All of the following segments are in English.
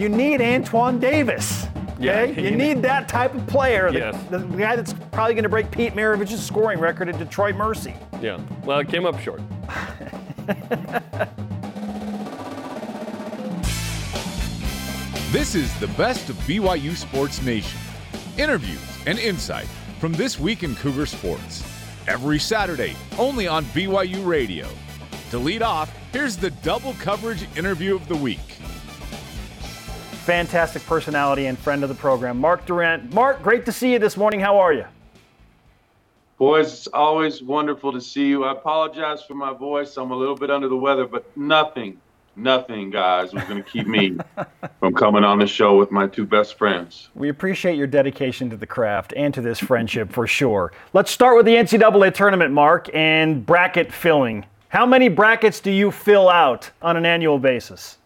you need Antoine Davis. Okay? Yeah, you you need that type of player. The, Yes. the guy that's probably going to break Pete Maravich's scoring record at Detroit Mercy. Yeah. Well, it came up short. This is the best of BYU Sports Nation. Interviews and insight from this week in Cougar Sports. Every Saturday, only on BYU Radio. To lead off, here's the double coverage interview of the week. Fantastic personality and friend of the program, Mark Durrant. Mark, great to see you this morning. How are you? Boys, it's always wonderful to see you. I apologize for my voice. I'm a little bit under the weather, but nothing, nothing, guys, was going to keep me from coming on the show with my two best friends. We appreciate your dedication to the craft and to this friendship for sure. Let's start with the NCAA tournament, Mark, and bracket filling. How many brackets do you fill out on an annual basis?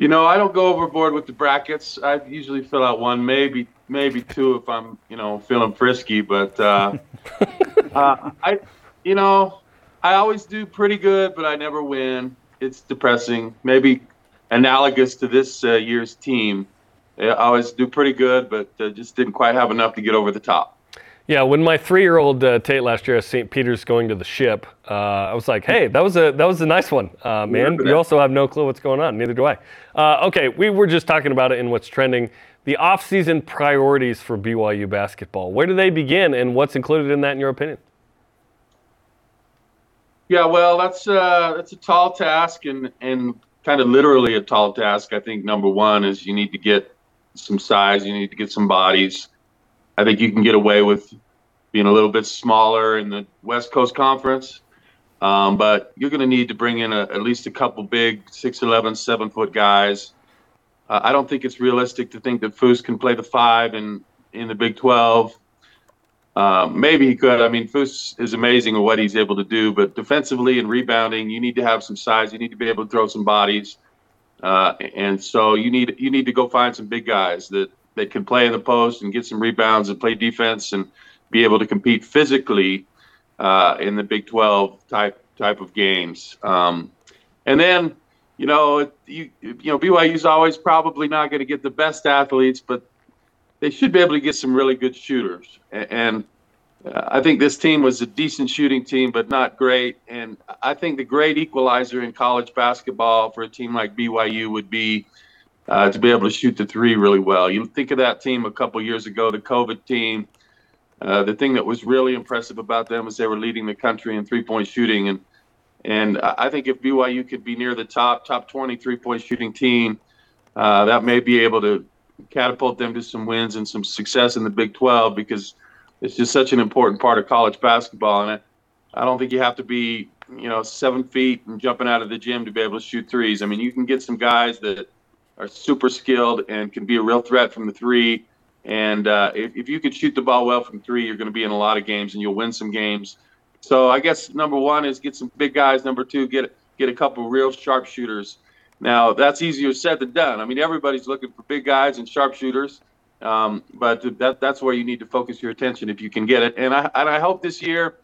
You know, I don't go overboard with the brackets. I usually fill out one, maybe maybe two if I'm, you know, feeling frisky. But uh, uh, I, you know, I always do pretty good, but I never win. It's depressing. Maybe analogous to this uh, year's team. I always do pretty good, but uh, just didn't quite have enough to get over the top. Yeah, when my three-year-old uh, Tate last year at St. Peter's going to the ship, uh, I was like, "Hey, that was a that was a nice one, uh, man." You also have no clue what's going on. Neither do I. Uh, okay, we were just talking about it in what's trending. The off-season priorities for BYU basketball. Where do they begin, and what's included in that, in your opinion? Yeah, well, that's uh, that's a tall task, and and kind of literally a tall task. I think number one is you need to get some size, you need to get some bodies. I think you can get away with being a little bit smaller in the West Coast Conference, um, but you're going to need to bring in a, at least a couple big 6'11", 7 foot guys. Uh, I don't think it's realistic to think that Foose can play the five in in the Big 12. Um, maybe he could. I mean, Foose is amazing at what he's able to do, but defensively and rebounding, you need to have some size. You need to be able to throw some bodies, uh, and so you need you need to go find some big guys that that can play in the post and get some rebounds and play defense and be able to compete physically uh, in the Big 12 type type of games. Um, and then, you know, you you know BYU's always probably not going to get the best athletes, but they should be able to get some really good shooters. A- And uh, I think this team was a decent shooting team, but not great. And I think the great equalizer in college basketball for a team like BYU would be uh, to be able to shoot the three really well. You think of that team a couple years ago, the COVID team. Uh, the thing that was really impressive about them was they were leading the country in three-point shooting, and and I think if BYU could be near the top top 20 three-point shooting team, uh, that may be able to catapult them to some wins and some success in the Big 12 because it's just such an important part of college basketball. And I, I don't think you have to be, you know, seven feet and jumping out of the gym to be able to shoot threes. I mean, you can get some guys that are super skilled and can be a real threat from the three. And uh, if, if you could shoot the ball well from three, you're going to be in a lot of games and you'll win some games. So I guess number one is get some big guys. Number two, get get a couple real sharpshooters. Now that's easier said than done. I mean, everybody's looking for big guys and sharpshooters, um, but that that's where you need to focus your attention if you can get it. And I and I hope this year,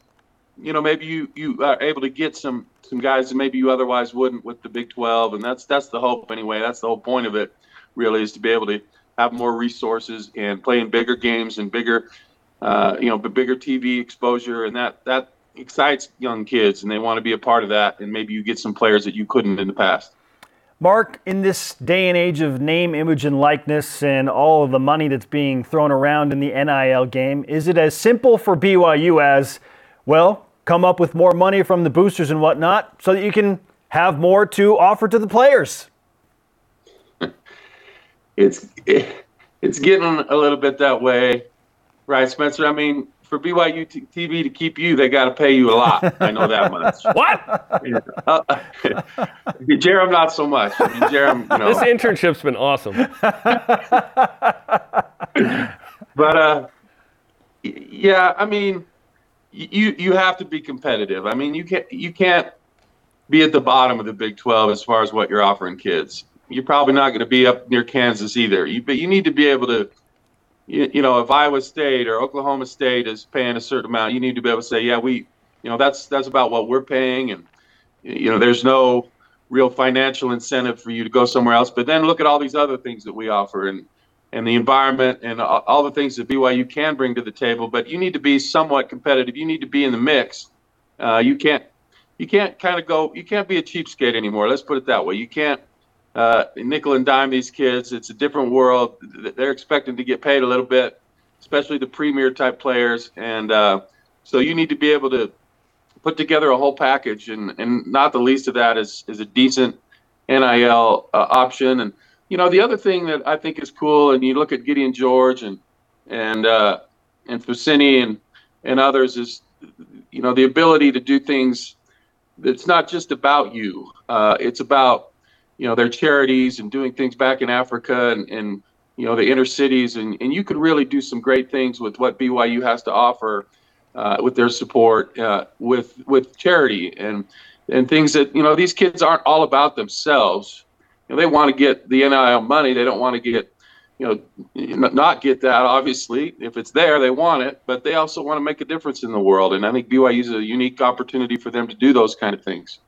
you know, maybe you you are able to get some some guys that maybe you otherwise wouldn't with the Big 12, and that's that's the hope anyway. That's the whole point of it, really, is to be able to have more resources and play in bigger games and bigger, uh, you know, bigger TV exposure, and that that excites young kids, and they want to be a part of that. And maybe you get some players that you couldn't in the past. Mark, in this day and age of name, image, and likeness and all of the money that's being thrown around in the NIL game, is it as simple for BYU as, well, come up with more money from the boosters and whatnot so that you can have more to offer to the players? it's it's getting a little bit that way, right, Spencer? I mean, for BYU t- TV to keep you, they got to pay you a lot. I know that much. What? Uh, Jarom, not so much. I mean, Jarom, you know, this internship's been awesome. but uh, yeah, I mean, y- you you have to be competitive. I mean, you can't you can't be at the bottom of the Big 12 as far as what you're offering kids. You're probably not going to be up near Kansas either. You, but you need to be able to, you, you know, if Iowa State or Oklahoma State is paying a certain amount, you need to be able to say, yeah, we, you know, that's that's about what we're paying, and you know, there's no real financial incentive for you to go somewhere else. But then look at all these other things that we offer and and the environment and all the things that BYU can bring to the table. But you need to be somewhat competitive. You need to be in the mix. Uh, you can't you can't kind of go. You can't be a cheapskate anymore. Let's put it that way. You can't uh, nickel and dime these kids. It's a different world. They're expecting to get paid a little bit, especially the premier type players. And uh, so you need to be able to put together a whole package. And, and not the least of that is is a decent NIL uh, option. And you know the other thing that I think is cool, and you look at Gideon George and and uh, and Fousseyni and and others is you know the ability to do things it's not just about you. Uh, it's about you know their charities and doing things back in Africa and, and you know the inner cities and, and you could really do some great things with what BYU has to offer uh, with their support uh, with with charity and and things that you know these kids aren't all about themselves. You know, they want to get the NIL money. They don't want to get you know, not get that. Obviously, if it's there, they want it, but they also want to make a difference in the world. And I think BYU is a unique opportunity for them to do those kind of things.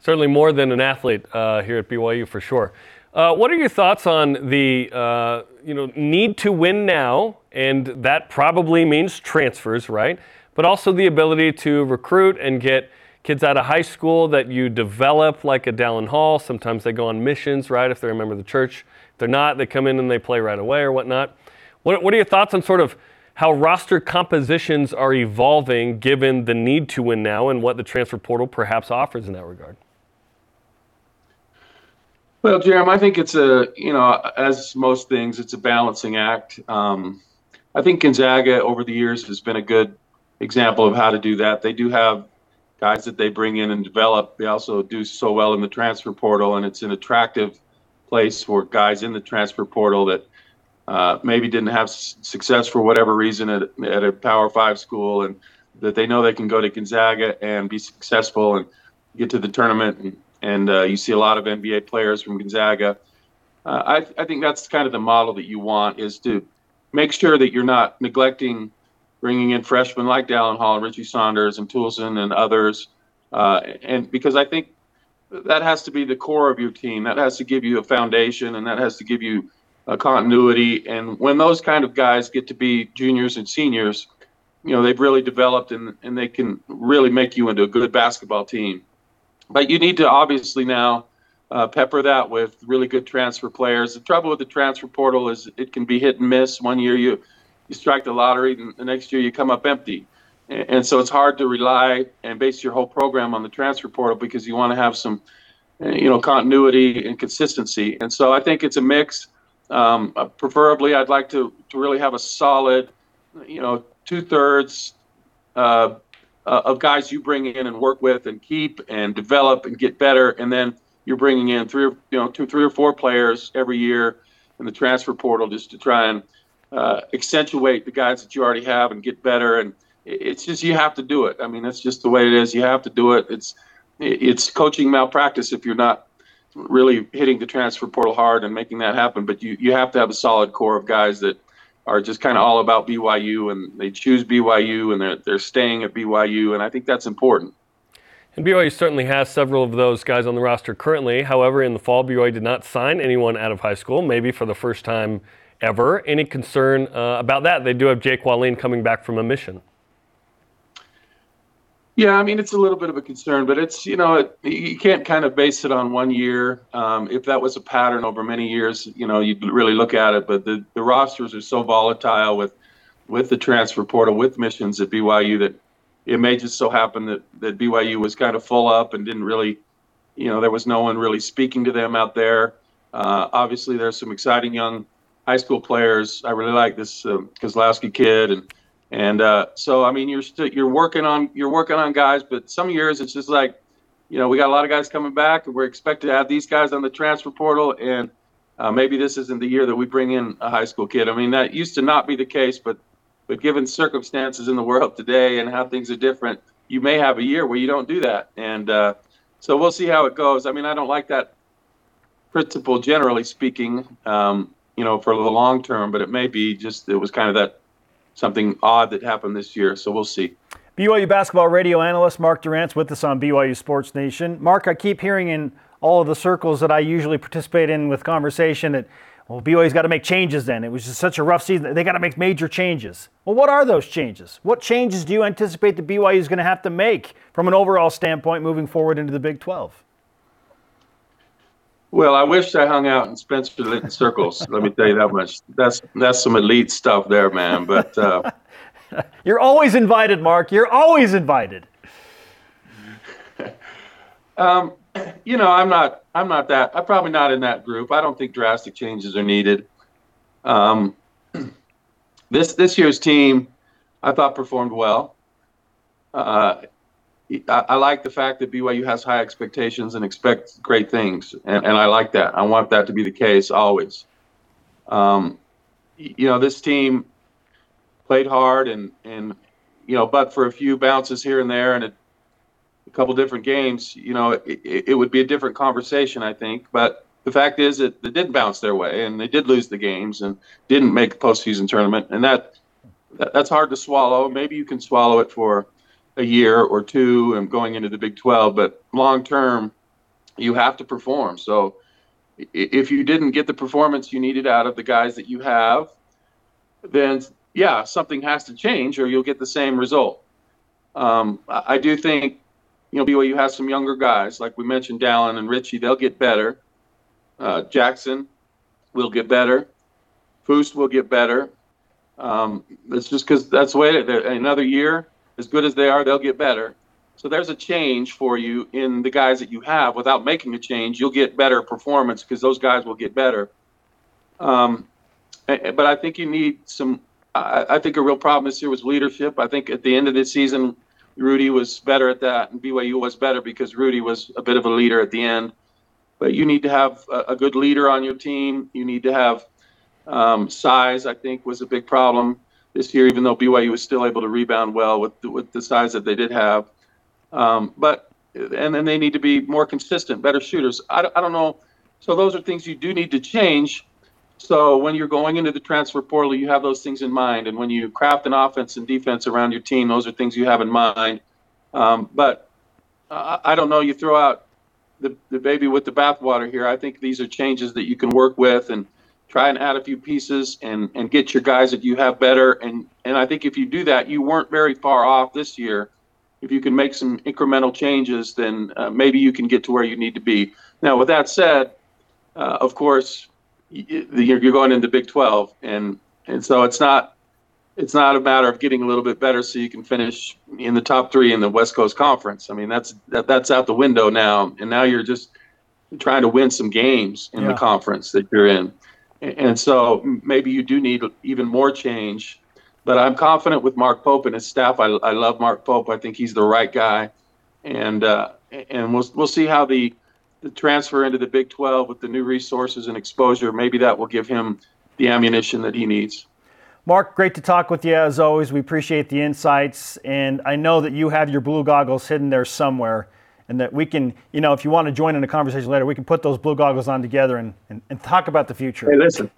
Certainly more than an athlete uh, here at BYU for sure. Uh, what are your thoughts on the uh, you know need to win now, and that probably means transfers, right? But also the ability to recruit and get kids out of high school that you develop, like a Dallin Hall. Sometimes they go on missions, right? If they're a member of the church If they're not, they come in and they play right away or whatnot. What, what are your thoughts on sort of how roster compositions are evolving given the need to win now and what the transfer portal perhaps offers in that regard? Well, Jeremy, I think it's a, you know, as most things, it's a balancing act. Um, I think Gonzaga over the years has been a good example of how to do that. They do have guys that they bring in and develop. They also do so well in the transfer portal, and it's an attractive place for guys in the transfer portal that uh, maybe didn't have s- success for whatever reason at, at a Power Five school, and that they know they can go to Gonzaga and be successful and get to the tournament. And, and uh, you see a lot of NBA players from Gonzaga. Uh, I, I think that's kind of the model that you want is to make sure that you're not neglecting bringing in freshmen like Dallin Hall and Richie Saunders and Toolson and others. Uh, and because I think that has to be the core of your team. That has to give you a foundation, and that has to give you a continuity. And when those kind of guys get to be juniors and seniors, you know they've really developed, and and they can really make you into a good basketball team. But you need to obviously now uh, pepper that with really good transfer players. The trouble with the transfer portal is it can be hit and miss. One year you you strike the lottery, and the next year you come up empty. And so it's hard to rely and base your whole program on the transfer portal because you want to have some, you know, continuity and consistency. And so I think it's a mix. Um, preferably, I'd like to, to really have a solid, you know, two thirds uh, uh, of guys you bring in and work with and keep and develop and get better, and then you're bringing in three or you know two, three or four players every year in the transfer portal just to try and uh, accentuate the guys that you already have and get better and it's just you have to do it. I mean, that's just the way it is. You have to do it. It's it's coaching malpractice if you're not really hitting the transfer portal hard and making that happen. But you you have to have a solid core of guys that are just kind of all about BYU and they choose BYU and they're they're staying at BYU, and I think that's important. And BYU certainly has several of those guys on the roster currently. However, in the fall, BYU did not sign anyone out of high school, maybe for the first time ever. Any concern uh, about that? They do have Jake Wallin coming back from a mission. Yeah, I mean it's a little bit of a concern, but it's you know it, you can't kind of base it on one year. Um, if that was a pattern over many years, you know you'd really look at it. But the, the rosters are so volatile with with the transfer portal, with missions at BYU that it may just so happen that that BYU was kind of full up and didn't really, you know, there was no one really speaking to them out there. Uh, obviously, there's some exciting young high school players. I really like this uh, Kozlowski kid and and uh, so, I mean, you're you're working on you're working on guys, but some years it's just like, you know, we got a lot of guys coming back, and we're expected to have these guys on the transfer portal, and uh, maybe this isn't the year that we bring in a high school kid. I mean, that used to not be the case, but but given circumstances in the world today and how things are different, you may have a year where you don't do that, and uh, so we'll see how it goes. I mean, I don't like that principle generally speaking, um, you know, for the long term, but it may be just it was kind of that something odd that happened this year. So we'll see. BYU basketball radio analyst Mark Durrant's with us on BYU Sports Nation. Mark, I keep hearing in all of the circles that I usually participate in with conversation that, well, BYU's got to make changes then. It was just such a rough season. They got to make major changes. Well, what are those changes? What changes do you anticipate the BYU is going to have to make from an overall standpoint moving forward into the Big 12? Well, I wish I hung out in Spencer Linton circles. let me tell you that much. That's that's some elite stuff there, man. But uh, you're always invited, Mark. You're always invited. um, you know, I'm not. I'm not that. I'm probably not in that group. I don't think drastic changes are needed. Um, this this year's team, I thought performed well. Uh, I, I, like the fact that BYU has high expectations and expects great things, and, and I like that. I want that to be the case always. Um, you know, this team played hard, and and you know, but for a few bounces here and there, and a, a couple different games, you know, it, it, would be a different conversation, I think. But the fact is that they did bounce their way, and they did lose the games, and didn't make the postseason tournament, and that, that that's hard to swallow. Maybe you can swallow it for a year or two and going into the Big 12, but long term, you have to perform. So if you didn't get the performance you needed out of the guys that you have, then yeah, something has to change or you'll get the same result. Um, I do think, you know, BYU has some younger guys, like we mentioned, Dallin and Richie, they'll get better. Uh, Jackson will get better. Foose will get better. Um, it's just because that's the way it. Another year, as good as they are, they'll get better. So there's a change for you in the guys that you have. Without making a change, you'll get better performance because those guys will get better. Um, but I think you need some. I, I think a real problem this year was leadership. I think at the end of the season, Rudy was better at that, and BYU was better because Rudy was a bit of a leader at the end. But you need to have a, a good leader on your team. You need to have um, size. I think was a big problem this year, even though BYU was still able to rebound well with the, with the size that they did have. Um, but and then they need to be more consistent, better shooters. I, I don't know. So those are things you do need to change. So when you're going into the transfer portal, you have those things in mind, and when you craft an offense and defense around your team, those are things you have in mind. Um, but uh, I don't know. You throw out the, the baby with the bathwater here. I think these are changes that you can work with and try and add a few pieces and and get your guys that you have better. And and I think if you do that, you weren't very far off this year. If you can make some incremental changes, then uh, maybe you can get to where you need to be. Now, with that said, uh, of course, you're going into Big 12, and and so it's not it's not a matter of getting a little bit better so you can finish in the top three in the West Coast Conference. I mean, that's that, that's out the window now, and now you're just trying to win some games in yeah. the conference that you're in. And so maybe you do need even more change. But I'm confident with Mark Pope and his staff. I, I love Mark Pope. I think he's the right guy. And uh, and we'll we'll see how the the transfer into the Big 12 with the new resources and exposure. Maybe that will give him the ammunition that he needs. Mark, great to talk with you as always. We appreciate the insights, and I know that you have your blue goggles hidden there somewhere and that we can, you know, if you want to join in a conversation later, we can put those blue goggles on together and, and, and talk about the future. Hey, listen,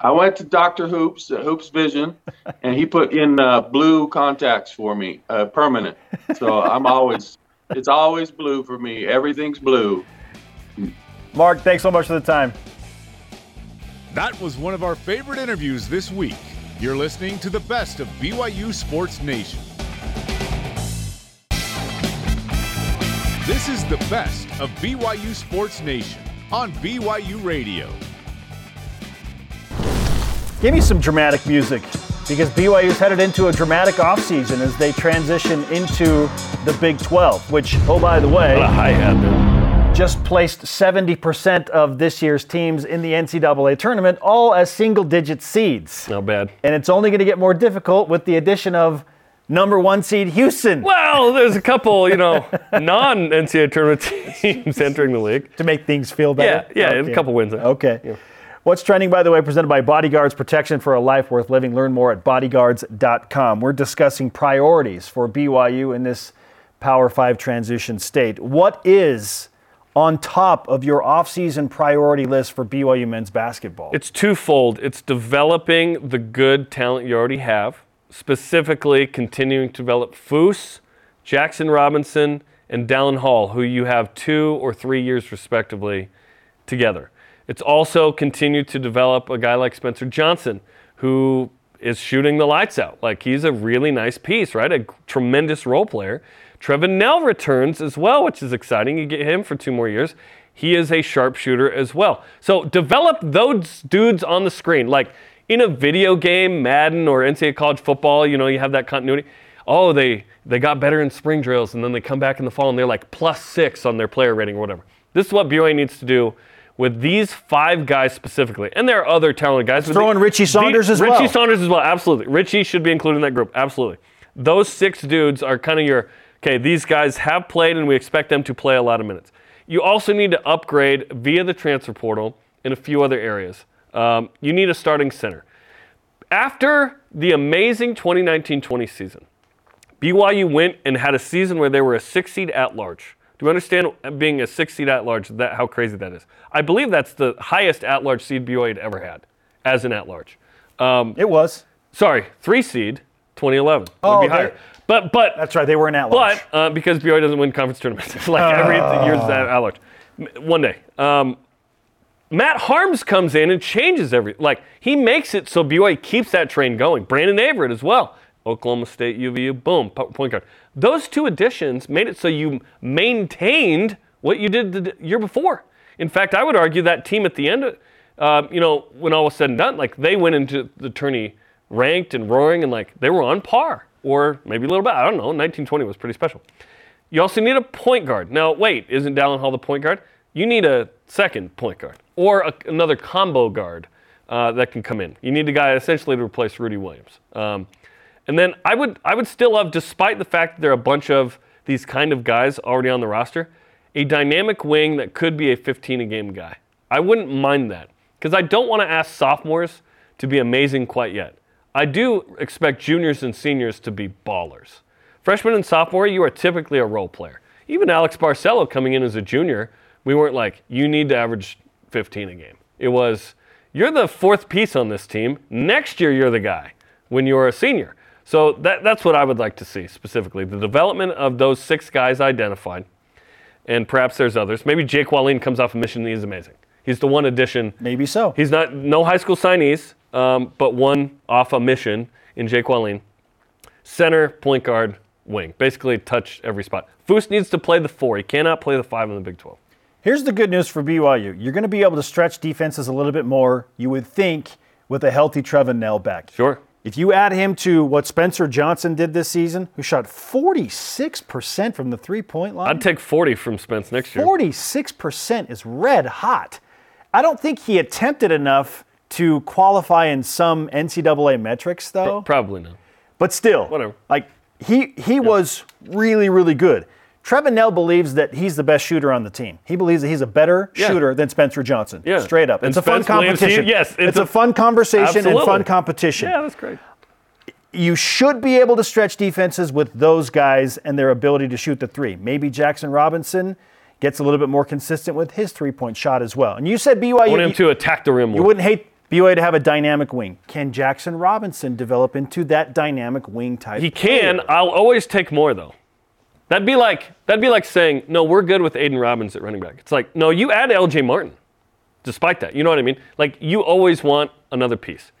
I went to Dr. Hoops, uh, Hoops Vision, and he put in uh, blue contacts for me, uh, permanent. So I'm always, it's always blue for me. Everything's blue. Mark, thanks so much for the time. That was one of our favorite interviews this week. You're listening to the best of BYU Sports Nation. This is the best of BYU Sports Nation on BYU Radio. Give me some dramatic music because BYU is headed into a dramatic offseason as they transition into the Big 12, which, oh, by the way, what a hi hat just placed 70% of this year's teams in the NCAA tournament, all as single digit seeds. Not bad. And it's only going to get more difficult with the addition of number one seed Houston. Well, there's a couple, you know, non NCAA tournament teams entering the league to make things feel better. Yeah, yeah, okay. a couple wins. Okay. Yeah. What's trending, by the way, presented by Bodyguards Protection for a Life Worth Living. Learn more at bodyguards.com. We're discussing priorities for BYU in this Power 5 transition state. What is on top of your offseason priority list for BYU men's basketball? It's twofold. It's developing the good talent you already have specifically continuing to develop Foose, Jackson Robinson, and Dallin Hall, who you have two or three years respectively together. It's also continued to develop a guy like Spencer Johnson, who is shooting the lights out. Like he's a really nice piece, right? A tremendous role player. Trevin Knell returns as well, which is exciting. You get him for two more years. He is a sharpshooter as well. So develop those dudes on the screen. Like in a video game, Madden or NCAA college football, you know, you have that continuity. Oh, they they got better in spring drills, and then they come back in the fall and they're like plus six on their player rating or whatever. This is what BYU needs to do with these five guys specifically, and there are other talented guys. Throw in Richie Saunders the, as Richie well. Richie Saunders as well, absolutely. Richie should be included in that group, absolutely. Those six dudes are kind of your okay. These guys have played, and we expect them to play a lot of minutes. You also need to upgrade via the transfer portal in a few other areas. Um, you need a starting center. After the amazing 2019-20 season, BYU went and had a season where they were a six seed at large. Do you understand being a six seed at large? That how crazy that is. I believe that's the highest at large seed BYU had ever had as an at large. Um, it was. Sorry, three seed, 2011 Oh, would be higher. But but That's right. They were an at large. but uh, because BYU doesn't win conference tournaments, like every year's at large. One day, um, Matt Haarms comes in and changes every. Like he makes it so BYU keeps that train going. Brandon Averette as well. Oklahoma State, UVU, boom, point guard. Those two additions made it so you maintained what you did the year before. In fact, I would argue that team at the end, uh, you know, when all was said and done, like they went into the tourney ranked and roaring and like they were on par or maybe a little bit. I don't know. 1920 was pretty special. You also need a point guard. Now, wait, isn't Dallin Hall the point guard? You need a second point guard or a, another combo guard uh, that can come in. You need a guy essentially to replace Rudy Williams. Um, and then I would I would still love, despite the fact that there are a bunch of these kind of guys already on the roster, a dynamic wing that could be a 15 a game guy. I wouldn't mind that because I don't want to ask sophomores to be amazing quite yet. I do expect juniors and seniors to be ballers. Freshman and sophomore, you are typically a role player. Even Alex Barcelo coming in as a junior, we weren't like, you need to average 15 a game. It was, you're the fourth piece on this team. Next year, you're the guy when you're a senior. So that, that's what I would like to see specifically the development of those six guys identified, and perhaps there's others. Maybe Jake Wallin comes off a mission and he's amazing. He's the one addition. Maybe so. He's not no high school signees, um, but one off a mission in Jake Wallin. Center, point guard, wing. Basically, touch every spot. Foose needs to play the four. He cannot play the five in the Big 12. Here's the good news for BYU. You're going to be able to stretch defenses a little bit more, you would think, with a healthy Trevin Knell back. Sure. If you add him to what Spencer Johnson did this season, who shot 46% from the three point line, I'd take 40 from Spence next year. 46% is red hot. I don't think he attempted enough to qualify in some NCAA metrics, though. Probably not. But still, Whatever. Like he he was really really good. Trevin Knell believes that he's the best shooter on the team. He believes that he's a better Yeah. shooter than Spencer Johnson. Yeah. Straight up. And It's a fun Spence he- competition. yes, it's, it's a, a- fun conversation and fun competition. Yeah, that's great. You should be able to stretch defenses with those guys and their ability to shoot the three. Maybe Jackson Robinson gets a little bit more consistent with his three-point shot as well. And you said BYU I want him you- to attack the rim more. you wouldn't hate BYU to have a dynamic wing. Can Jackson Robinson develop into that dynamic wing type? He can. player? I'll always take more though. That'd be like that'd be like saying, no, we're good with Aidan Robbins at running back. It's like, no, you add L.J. Martin. Despite that, you know what I mean? Like you always want another piece.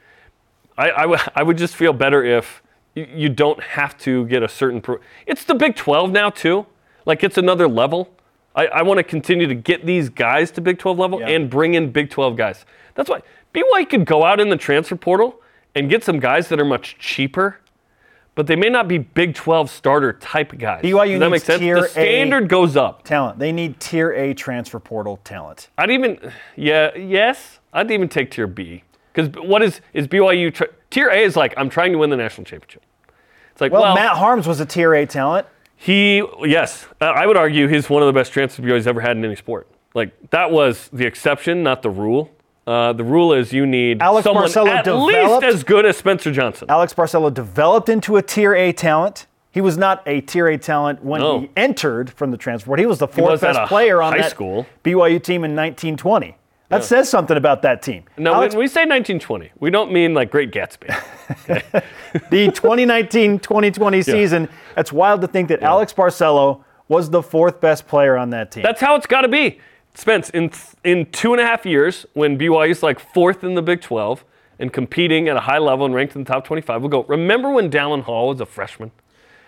I, I, w- I would just feel better if you, you don't have to get a certain. Pro- it's the Big 12 now too. Like it's another level. I, I want to continue to get these guys to Big 12 level Yeah. and bring in Big 12 guys. That's why BYU could go out in the transfer portal and get some guys that are much cheaper but they may not be Big 12 starter type guys. BYU Does that make needs sense? tier the A- standard goes up. talent. They need tier A transfer portal talent. I'd even, yeah, yes, I'd even take tier B. Because what is, is BYU, tier A is like, I'm trying to win the national championship. It's like, Well, well, Matt Haarms was a tier A talent. he, yes, I would argue he's one of the best transfer BYU's ever had in any sport. Like, that was the exception, not the rule. Uh, the rule is you need Alex someone Barcelo at developed- least as good as Spencer Johnson. Alex Barcelo developed into a tier A talent. He was not a tier A talent when No. he entered from the transfer. He was the fourth was at best a player on high that school. BYU team in 1920. That says something about that team. no, Alex, when we say 1920, we don't mean like Great Gatsby. the 2019-2020 season, it's wild to think that Alex Barcelo was the fourth best player on that team. That's how it's got to be. Spence, in in two and a half years, when BYU's like fourth in the Big 12 and competing at a high level and ranked in the top 25, we'll go. Remember when Dallin Hall was a freshman,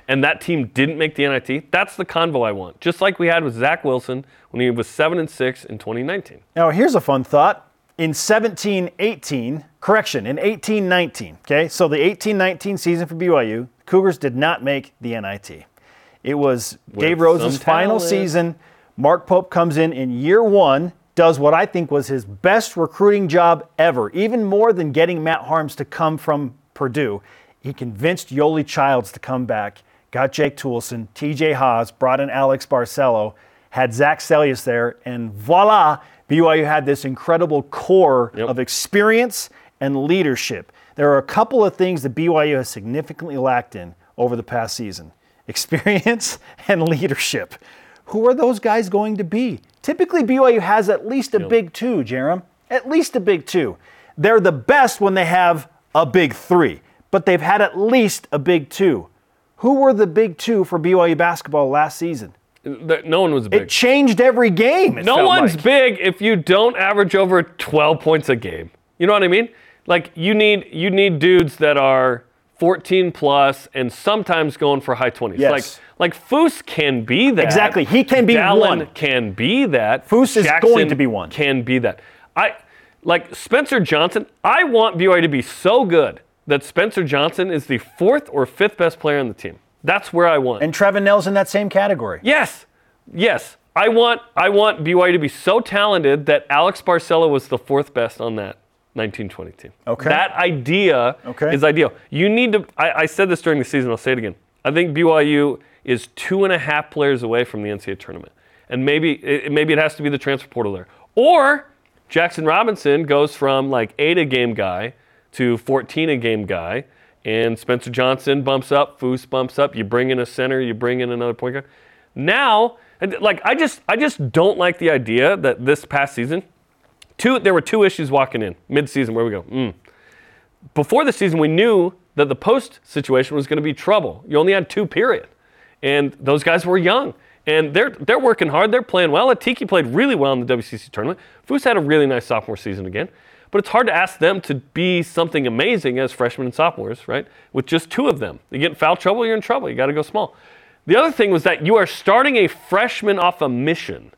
and that team didn't make the NIT? That's the convo I want. Just like we had with Zach Wilson when he was seven and six in 2019. Now, here's a fun thought. In 17 18, correction, in 18 19, okay, so the 18 19 season for BYU, Cougars did not make the NIT. It was Dave Rose's final season. Mark Pope comes in in year one, does what I think was his best recruiting job ever, even more than getting Matt Haarms to come from Purdue. He convinced Yoeli Childs to come back, got Jake Toolson, TJ Haws, brought in Alex Barcelo, had Zach Seljaas there, and voila, BYU had this incredible core Yep. of experience and leadership. There are a couple of things that BYU has significantly lacked in over the past season experience and leadership. Who are those guys going to be? Typically, BYU has at least a big two, Jarom. At least a big two. They're the best when they have a big three, but they've had at least a big two. Who were the big two for BYU basketball last season? No one was big. It changed every game. No one's like. big if you don't average over 12 points a game. You know what I mean? Like you need you need dudes that are 14 plus and sometimes going for high 20s. Yes. Like like Foose can be that. Exactly. He can be Dallin one. can be that. Foose is going to be one. Can be that. I like Spencer Johnson. I want BYU to be so good that Spencer Johnson is the fourth or fifth best player on the team. That's where I want. And Trevin Knell's in that same category. Yes, yes. I want I want BYU to be so talented that Alex Barcelo was the fourth best on that 1920 team. Okay. That idea Okay. is ideal. You need to. I, I said this during the season. I'll say it again. I think BYU is two and a half players away from the NCAA tournament, and maybe it, maybe it has to be the transfer portal there, or Jackson Robinson goes from like eight a game guy to 14 a game guy, and Spencer Johnson bumps up, Foose bumps up. You bring in a center, you bring in another point guard. Now, like I just I just don't like the idea that this past season, two there were two issues walking in mid-season where we go. Mm. Before the season, we knew that the post situation was going to be trouble. You only had two period, and those guys were young. And they're they're working hard. They're playing well. Atiki played really well in the WCC tournament. Foose had a really nice sophomore season again. But it's hard to ask them to be something amazing as freshmen and sophomores, right? With just two of them. You get in foul trouble, you're in trouble. You got to go small. The other thing was that you are starting a freshman off a mission.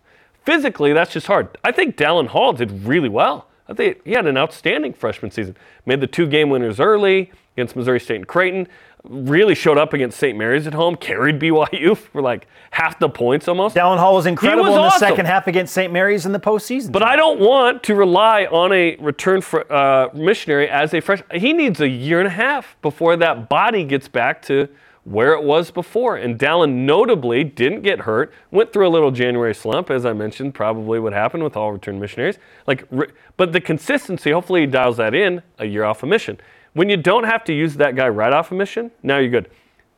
Physically, that's just hard. I think Dallin Hall did really well. I think he had an outstanding freshman season. Made the two game winners early against Missouri State and Creighton. Really showed up against St. Mary's at home. Carried BYU for like half the points almost. Dallin Hall was incredible was in the awesome. second half against St. Mary's in the postseason. But I don't want to rely on a return for, uh, missionary as a fresh. He needs a year and a half before that body gets back to where it was before. And Dallin notably didn't get hurt. Went through a little January slump, as I mentioned, probably what happened with all return missionaries. Like, but the consistency, hopefully, he dials that in a year off a mission. When you don't have to use that guy right off a mission, now you're good.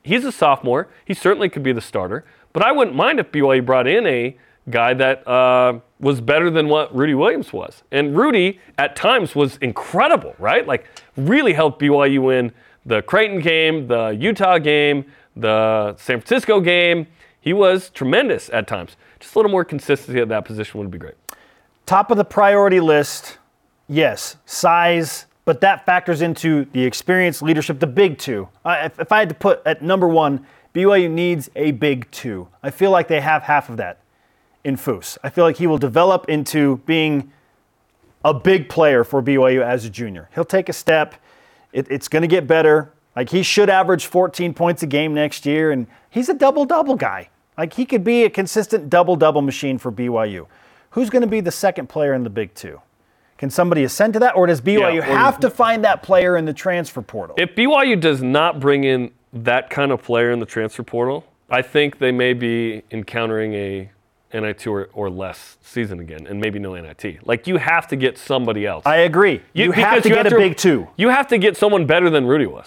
He's a sophomore. He certainly could be the starter. But I wouldn't mind if BYU brought in a guy that uh, was better than what Rudy Williams was. And Rudy, at times, was incredible, right? Like, really helped BYU win the Creighton game, the Utah game, the San Francisco game. He was tremendous at times. Just a little more consistency at that position would be great. Top of the priority list, yes, size, but that factors into the experience, leadership, the big two. I, if, if I had to put at number one, BYU needs a big two. I feel like they have half of that in Foose. I feel like he will develop into being a big player for BYU as a junior. He'll take a step. It, it's going to get better. Like he should average 14 points a game next year, and he's a double double guy. Like he could be a consistent double double machine for BYU. Who's going to be the second player in the Big Two? Can somebody ascend to that, or does BYU Yeah, or- have to find that player in the transfer portal? If BYU does not bring in that kind of player in the transfer portal, I think they may be encountering a NIT or, or less season again, and maybe no NIT. Like you have to get somebody else. I agree. You, have because to get a big two. You have to get someone better than Rudy was.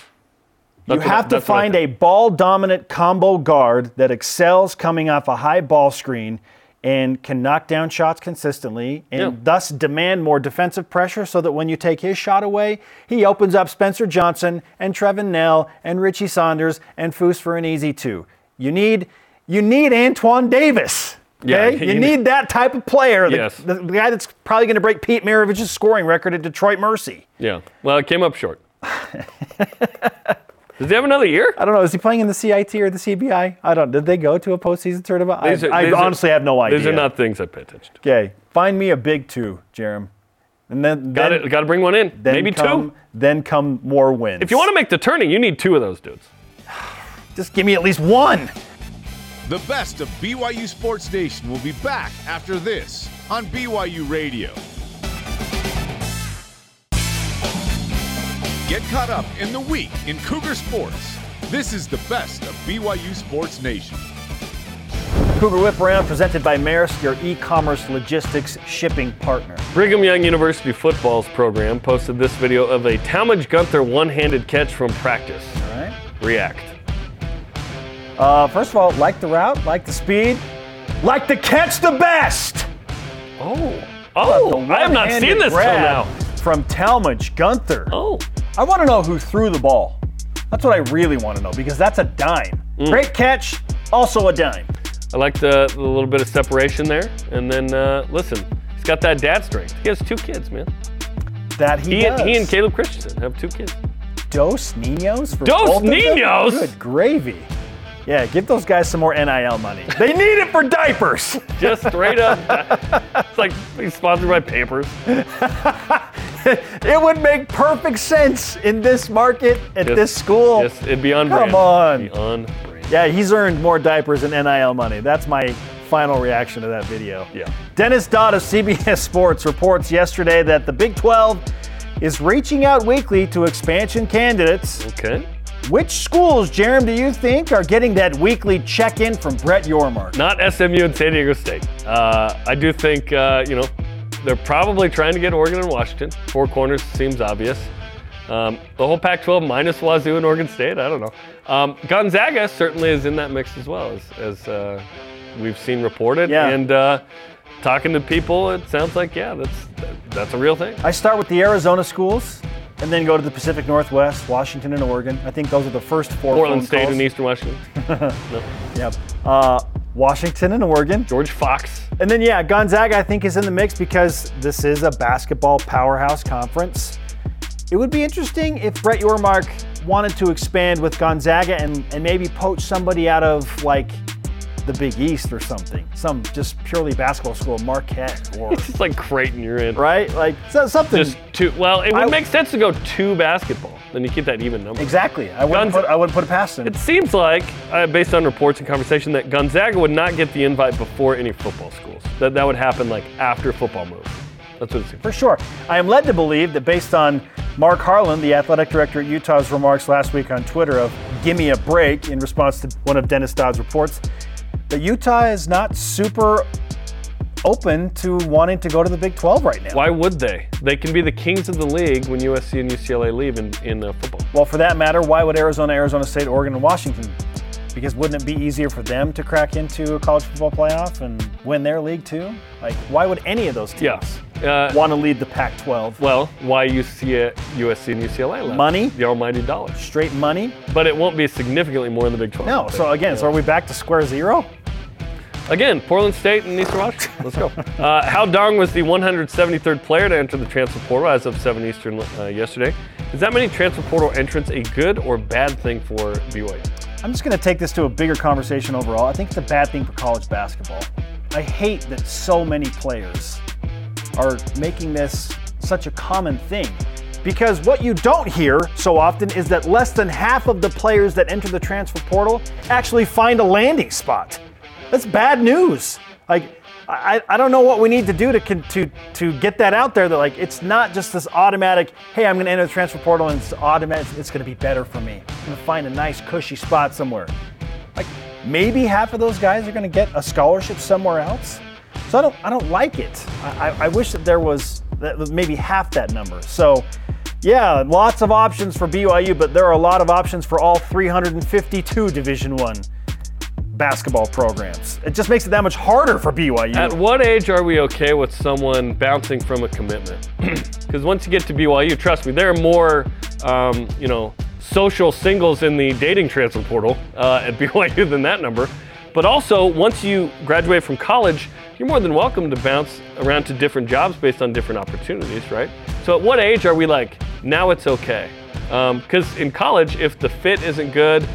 You That's I- have to I find a ball dominant combo guard that excels coming off a high ball screen and can knock down shots consistently and Yeah. thus demand more defensive pressure so that when you take his shot away, he opens up Spencer Johnson and Trevin Knell and Richie Saunders and Foose for an easy two. You need you need Antoine Davis. Yeah, Okay, you need that type of player. The, Yes. the, the guy that's probably going to break Pete Maravich's scoring record at Detroit Mercy. Yeah. Well, it came up short. Does he have another year? I don't know. Is he playing in the CIT or the CBI? I don't. Did they go to a postseason tournament? I, are- I these are- honestly have no idea. These are not things I pay attention to. Okay, find me a big two, Jarom, and then Got then, to got to bring one in. Maybe come, two. Then come more wins. If you want to make the turning, you need two of those dudes. just give me at least one. The best of BYU Sports Nation will be back after this on BYU Radio. Get caught up in the week in Cougar Sports. This is the best of BYU Sports Nation. Cougar Whip Around presented by Maersk, your e-commerce logistics shipping partner. Brigham Young University football's program posted this video of a Talmadge Gunther one-handed catch from practice. All right. React. Uh, first of all, like the route, like the speed, like the catch the best. Oh. Oh, I have not seen this till now. From Talmadge Gunther. Oh. I want to know who threw the ball. That's what I really want to know because that's a dime. Mm. Great catch, also a dime. I like the, the little bit of separation there. And then, uh, listen, he's got that dad strength. He has two kids, man. That he, He, does. and, he and Caleb Christensen have two kids. Dos Ninos for Dos both of them? Niños? Good gravy. Yeah, give those guys some more NIL money. They need it for diapers. Just straight up. it's like he's sponsored by Pampers. it would make perfect sense in this market at Just- this school. Just, it'd be on Come brand. on. Yeah, he's earned more diapers than NIL money. That's my final reaction to that video. Yeah. Dennis Dodd of CBS Sports reports yesterday that the Big 12 is reaching out weekly to expansion candidates. Okay. Which schools, Jarom, do you think are getting that weekly check-in from Brett Yormark? Not SMU and San Diego State. Uh, I do think, uh, you know, they're probably trying to get Oregon and Washington. Four corners seems obvious. Um, the whole Pac 12 minus Wazoo and Oregon State, I don't know. Um, Gonzaga certainly is in that mix as well, as, as uh, we've seen reported. Yeah. And uh, talking to people, it sounds like, yeah, that's, that's a real thing. I start with the Arizona schools and then go to the Pacific Northwest, Washington and Oregon. I think those are the first four Portland State calls. and Eastern Washington. no. Yep. Uh, Washington and Oregon. George Fox. And then, yeah, Gonzaga, I think, is in the mix because this is a basketball powerhouse conference. It would be interesting if Brett Yormark wanted to expand with Gonzaga and, and maybe poach somebody out of, like, the Big East or something. Some just purely basketball school, Marquette or, It's like Creighton you're in. right? Like, so, something. Just two. Well, it would I- make sense to go two basketball. Then you keep that even number. exactly. I wouldn't, Gonza- put, I wouldn't put it past him. It seems like, uh, based on reports and conversation, that Gonzaga would not get the invite before any football schools. That that would happen like after football move. That's what it seems. For sure. I am led to believe that based on Mark Harlan, the athletic director at Utah's remarks last week on Twitter of gimme a break in response to one of Dennis Dodd's reports, that Utah is not super open to wanting to go to the Big 12 right now. Why would they? They can be the kings of the league when USC and UCLA leave in, in uh, football. Well, for that matter, why would Arizona, Arizona State, Oregon, and Washington? Because wouldn't it be easier for them to crack into a college football playoff and win their league too? Like, why would any of those teams Yeah. Uh, want to lead the Pac 12? well, why UC, USC and UCLA left? Money? The almighty dollar. Straight money? But it won't be significantly more in the Big 12. No. So, again, so are we back to square zero? Again, Portland State and Eastern Washington. Let's go. Uh, Hao Dong was the 173rd player to enter the transfer portal as of 7 Eastern uh, yesterday. Is that many transfer portal entrants a good or bad thing for BYU? I'm just going to take this to a bigger conversation overall. I think it's a bad thing for college basketball. I hate that so many players are making this such a common thing. Because what you don't hear so often is that less than half of the players that enter the transfer portal actually find a landing spot. That's bad news. Like, I, I don't know what we need to do to, to, to get that out there that, like, it's not just this automatic, hey, I'm going to enter the transfer portal and it's automatic, it's going to be better for me. I'm going to find a nice, cushy spot somewhere. Like, maybe half of those guys are going to get a scholarship somewhere else. So I don't, I don't like it. I, I- I wish that there was that was maybe half that number. So, yeah, lots of options for BYU, but there are a lot of options for all 352 Division One basketball programs. It just makes it that much harder for BYU. At what age are we okay with someone bouncing from a commitment? Because once you get to BYU, trust me, there are more, um, you know, social singles in the dating transfer portal uh, at BYU than that number. But also, once you graduate from college, you're more than welcome to bounce around to different jobs based on different opportunities, right? So at what age are we like, now it's okay? Because um, in college, if the fit isn't good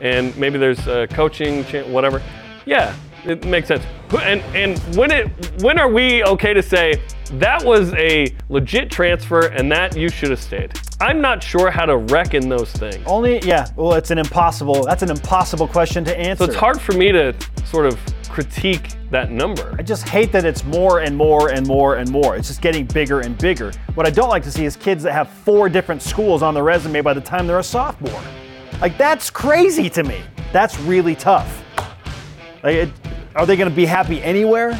and maybe there's uh, coaching, whatever, yeah, it makes sense. And and when it when are we okay to say that was a legit transfer and that you should have stayed? I'm not sure how to reckon those things. Only yeah, well it's an impossible that's an impossible question to answer. So it's hard for me to sort of critique that number. I just hate that it's more and more and more and more. It's just getting bigger and bigger. What I don't like to see is kids that have four different schools on their resume by the time they're a sophomore. Like that's crazy to me. That's really tough. Like it, are they going to be happy anywhere?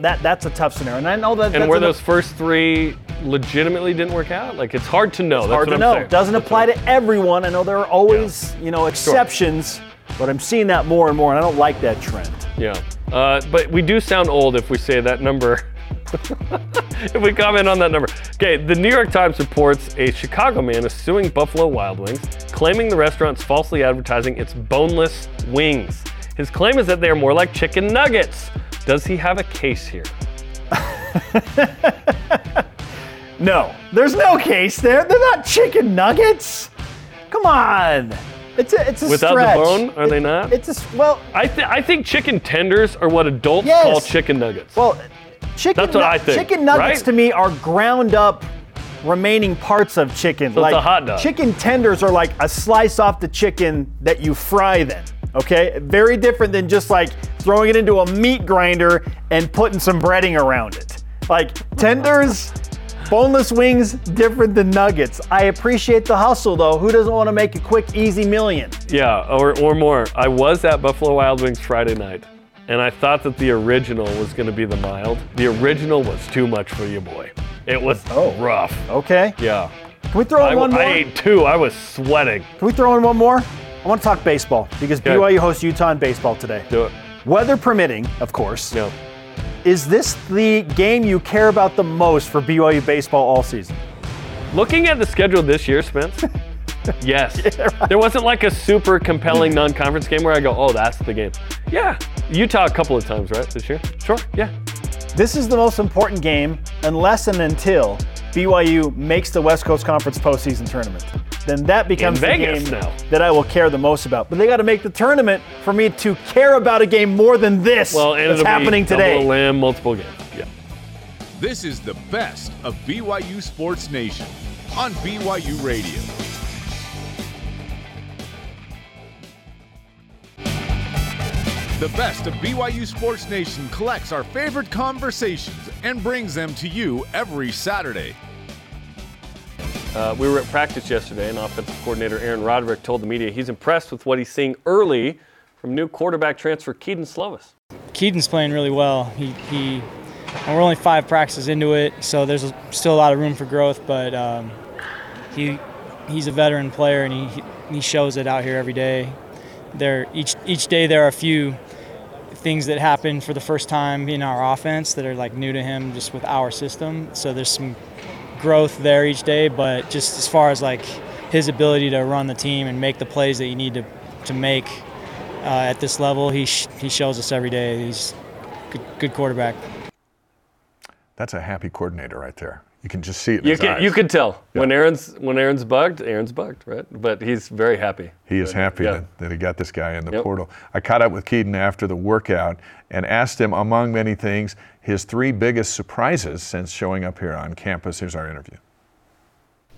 That that's a tough scenario, and I know that. And where those first three legitimately didn't work out, like it's hard to know. It's that's hard to I'm know. Saying. Doesn't apply to everyone. I know there are always yeah. you know exceptions, sure. but I'm seeing that more and more, and I don't like that trend. Yeah, uh, but we do sound old if we say that number. If we comment on that number. Okay, the New York Times reports a Chicago man is suing Buffalo Wild Wings, claiming the restaurant's falsely advertising its boneless wings. His claim is that they are more like chicken nuggets. Does he have a case here? no, there's no case there. They're not chicken nuggets. Come on. It's a, it's a Without stretch. the bone, are they not? It's a well. I th- I think chicken tenders are what adults yes. call chicken nuggets. Well, chicken. That's what nu- I think. Chicken nuggets right? to me are ground up remaining parts of chicken. So like it's a hot dog. Chicken tenders are like a slice off the chicken that you fry then. Okay, very different than just like throwing it into a meat grinder and putting some breading around it. Like tenders, boneless wings, different than nuggets. I appreciate the hustle though. Who doesn't want to make a quick, easy million? Yeah, or, or more. I was at Buffalo Wild Wings Friday night, and I thought that the original was going to be the mild. The original was too much for you, boy. It was oh. rough. Okay. Yeah. Can we throw in I, one more? I ate two. I was sweating. Can we throw in one more? I want to talk baseball because okay. BYU hosts Utah in baseball today. Do it. Weather permitting, of course. Yeah. Is this the game you care about the most for BYU baseball all season? Looking at the schedule this year, Spence, yes. Yeah, right. There wasn't like a super compelling non conference game where I go, oh, that's the game. Yeah. Utah a couple of times, right, this year? Sure. Yeah. This is the most important game unless and until BYU makes the West Coast Conference postseason tournament then that becomes the game now. that I will care the most about. But they got to make the tournament for me to care about a game more than this well, and that's happening today. Double limb, multiple games. Yeah. This is the best of BYU Sports Nation on BYU Radio. The best of BYU Sports Nation collects our favorite conversations and brings them to you every Saturday. Uh, we were at practice yesterday, and offensive coordinator Aaron Roderick told the media he's impressed with what he's seeing early from new quarterback transfer Kedon Slovis. Kedon's playing really well. He, he we're only five practices into it, so there's still a lot of room for growth. But um, he he's a veteran player, and he he shows it out here every day. There each each day there are a few things that happen for the first time in our offense that are like new to him, just with our system. So there's some growth there each day, but just as far as like his ability to run the team and make the plays that you need to to make uh, at this level, he sh- he shows us every day. He's good, good quarterback. That's a happy coordinator right there. You can just see it. you can eyes. you can tell yeah. when Aaron's when Aaron's bugged, Aaron's bugged, right? But he's very happy. He is happy yeah. that, that, he got this guy in the yep. portal. I caught up with Kedon after the workout and asked him, among many things, his three biggest surprises since showing up here on campus. Here's our interview.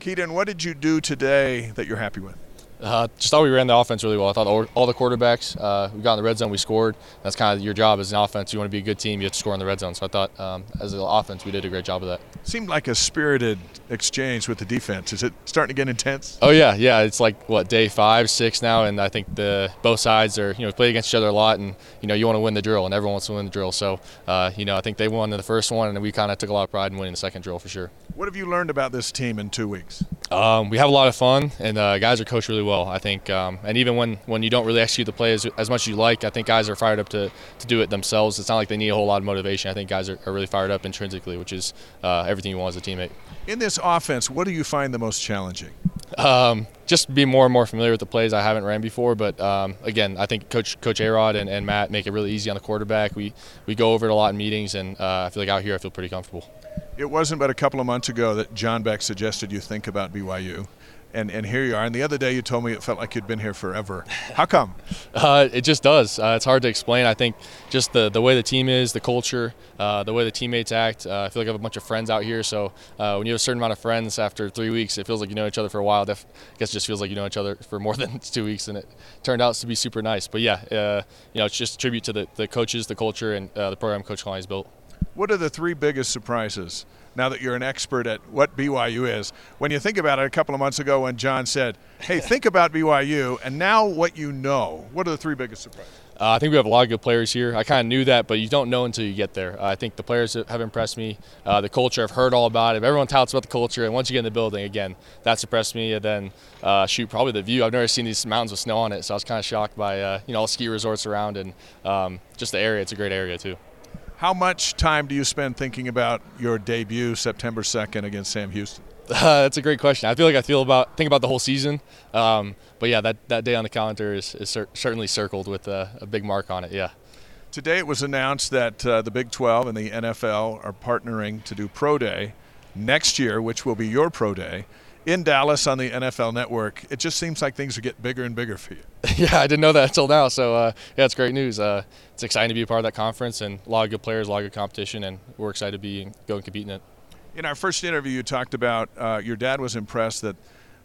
Kedon, what did you do today that you're happy with? Uh, just thought we ran the offense really well. I thought all, all the quarterbacks, uh, we got in the red zone, we scored. That's kind of your job as an offense. You want to be a good team, you have to score in the red zone. So I thought um, as an offense, we did a great job of that. Seemed like a spirited exchange with the defense. Is it starting to get intense? Oh yeah, yeah. It's like what day five, six now, and I think the both sides are you know play against each other a lot, and you know you want to win the drill, and everyone wants to win the drill. So uh, you know I think they won in the first one, and we kind of took a lot of pride in winning the second drill for sure. What have you learned about this team in two weeks? Um, we have a lot of fun, and uh, guys are coached really well. I think, um, and even when, when you don't really execute the play as, as, much as you like, I think guys are fired up to, to do it themselves. It's not like they need a whole lot of motivation. I think guys are, are really fired up intrinsically, which is uh, everything you want as a teammate. In this offense, what do you find the most challenging? Um, just be more and more familiar with the plays I haven't ran before. But um, again, I think Coach Coach Arod and, and Matt make it really easy on the quarterback. We we go over it a lot in meetings, and uh, I feel like out here I feel pretty comfortable. It wasn't but a couple of months ago that John Beck suggested you think about BYU and, and here you are. And the other day you told me it felt like you'd been here forever. How come? Uh, it just does. Uh, it's hard to explain. I think just the, the way the team is, the culture, uh, the way the teammates act. Uh, I feel like I have a bunch of friends out here. So uh, when you have a certain amount of friends after three weeks, it feels like you know each other for a while. Def- I guess it just feels like you know each other for more than two weeks, and it turned out to be super nice. But yeah, uh, you know, it's just a tribute to the, the coaches, the culture, and the program Coach Kalani's built. What are the three biggest surprises now that you're an expert at what BYU is. When you think about it, a couple of months ago when John said, hey, think about BYU, and now what you know, what are the three biggest surprises? Uh, I think we have a lot of good players here. I kind of knew that, but you don't know until you get there. Uh, I think the players have impressed me. Uh, the culture, I've heard all about it. Everyone touts about the culture, and once you get in the building, again, that's impressed me. And then, uh, shoot, probably the view. I've never seen these mountains with snow on it, so I was kind of shocked by uh, you know all the ski resorts around and um, just the area. It's a great area too. How much time do you spend thinking about your debut September 2nd against Sam Houston? Uh, that's a great question. I feel like I feel about think about the whole season, um, but yeah, that, that day on the calendar is, is cer- certainly circled with a, a, big mark on it. Yeah. Today it was announced that uh, the Big 12 and the NFL are partnering to do Pro Day next year, which will be your Pro Day in Dallas on the NFL Network. It just seems like things are getting bigger and bigger for you. yeah, I didn't know that until now. So uh, yeah, it's great news. Uh, it's exciting to be a part of that conference and a lot of good players, a lot of good competition, and we're excited to be going competing in it. In our first interview, you talked about uh, your dad was impressed that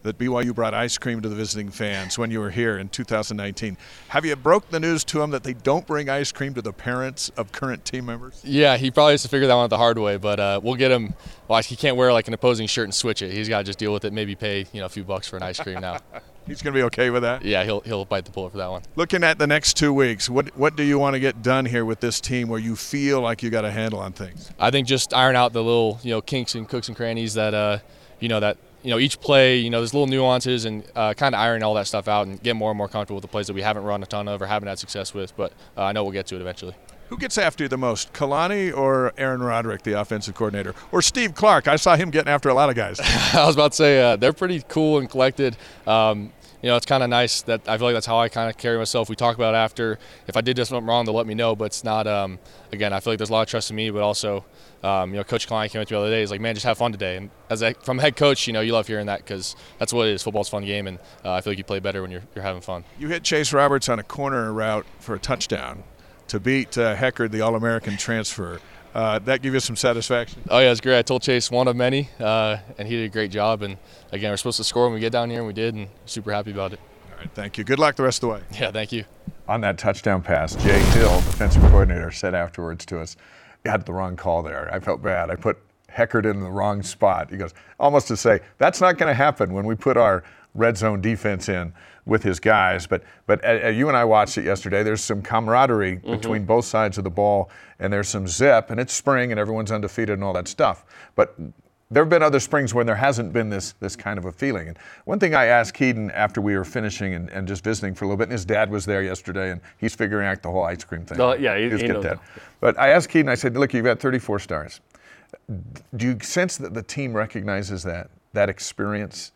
that BYU brought ice cream to the visiting fans when you were here in 2019. Have you broke the news to him that they don't bring ice cream to the parents of current team members? Yeah, he probably has to figure that one out the hard way, but uh, we'll get him. Well, he can't wear like an opposing shirt and switch it. He's got to just deal with it. Maybe pay you know a few bucks for an ice cream now. He's going to be okay with that. Yeah, he'll he'll bite the bullet for that one. Looking at the next two weeks, what what do you want to get done here with this team where you feel like you got a handle on things? I think just iron out the little you know kinks and cooks and crannies that uh, you know that you know each play you know there's little nuances and uh, kind of iron all that stuff out and get more and more comfortable with the plays that we haven't run a ton of or haven't had success with but uh, i know we'll get to it eventually who gets after you the most kalani or aaron roderick the offensive coordinator or steve clark i saw him getting after a lot of guys i was about to say uh, they're pretty cool and collected um, you know, it's kind of nice that I feel like that's how I kind of carry myself. We talk about after. If I did something wrong, they'll let me know. But it's not. Um, again, I feel like there's a lot of trust in me, but also, um, you know, Coach Kalani came up to me the other day. He's like, "Man, just have fun today." And as a, from head coach, you know, you love hearing that because that's what it is. Football's a fun game, and uh, I feel like you play better when you're, you're having fun. You hit Chase Roberts on a corner route for a touchdown to beat uh, Heckard, the All-American transfer. Uh, that give you some satisfaction? Oh yeah, it's great. I told Chase one of many, uh, and he did a great job. And again, we're supposed to score when we get down here, and we did, and super happy about it All right, thank you. Good luck the rest of the way. Yeah, thank you. On that touchdown pass, Jay Hill, defensive coordinator, said afterwards to us, "You had the wrong call there. I felt bad. I put Heckard in the wrong spot." He goes, almost to say, "That's not going to happen when we put our red zone defense in with his guys." But but uh, uh, you and I watched it yesterday. There's some camaraderie mm-hmm. between both sides of the ball, and there's some zip, and it's spring, and everyone's undefeated and all that stuff. But there have been other springs when there hasn't been this this kind of a feeling. And one thing I asked Kedon after we were finishing and, and just visiting for a little bit, and his dad was there yesterday, and he's figuring out the whole ice cream thing. Uh, yeah, he, he knows that. But I asked Kedon, I said, look, you've got 34 stars. Do you sense that the team recognizes that that experience?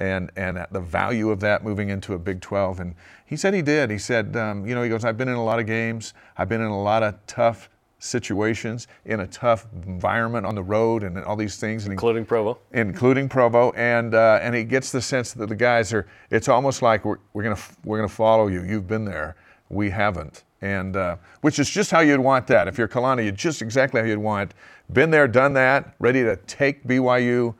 and and the value of that moving into a Big 12. And he said he did. He said, um, you know, he goes, I've been in a lot of games. I've been in a lot of tough situations in a tough environment on the road and all these things, including Provo, including Provo, and uh, and he gets the sense that the guys are. It's almost like we're, we're gonna we're gonna follow you. You've been there, we haven't, and uh, which is just how you'd want that. If you're Kalani, you're just exactly how you'd want. Been there, done that, ready to take BYU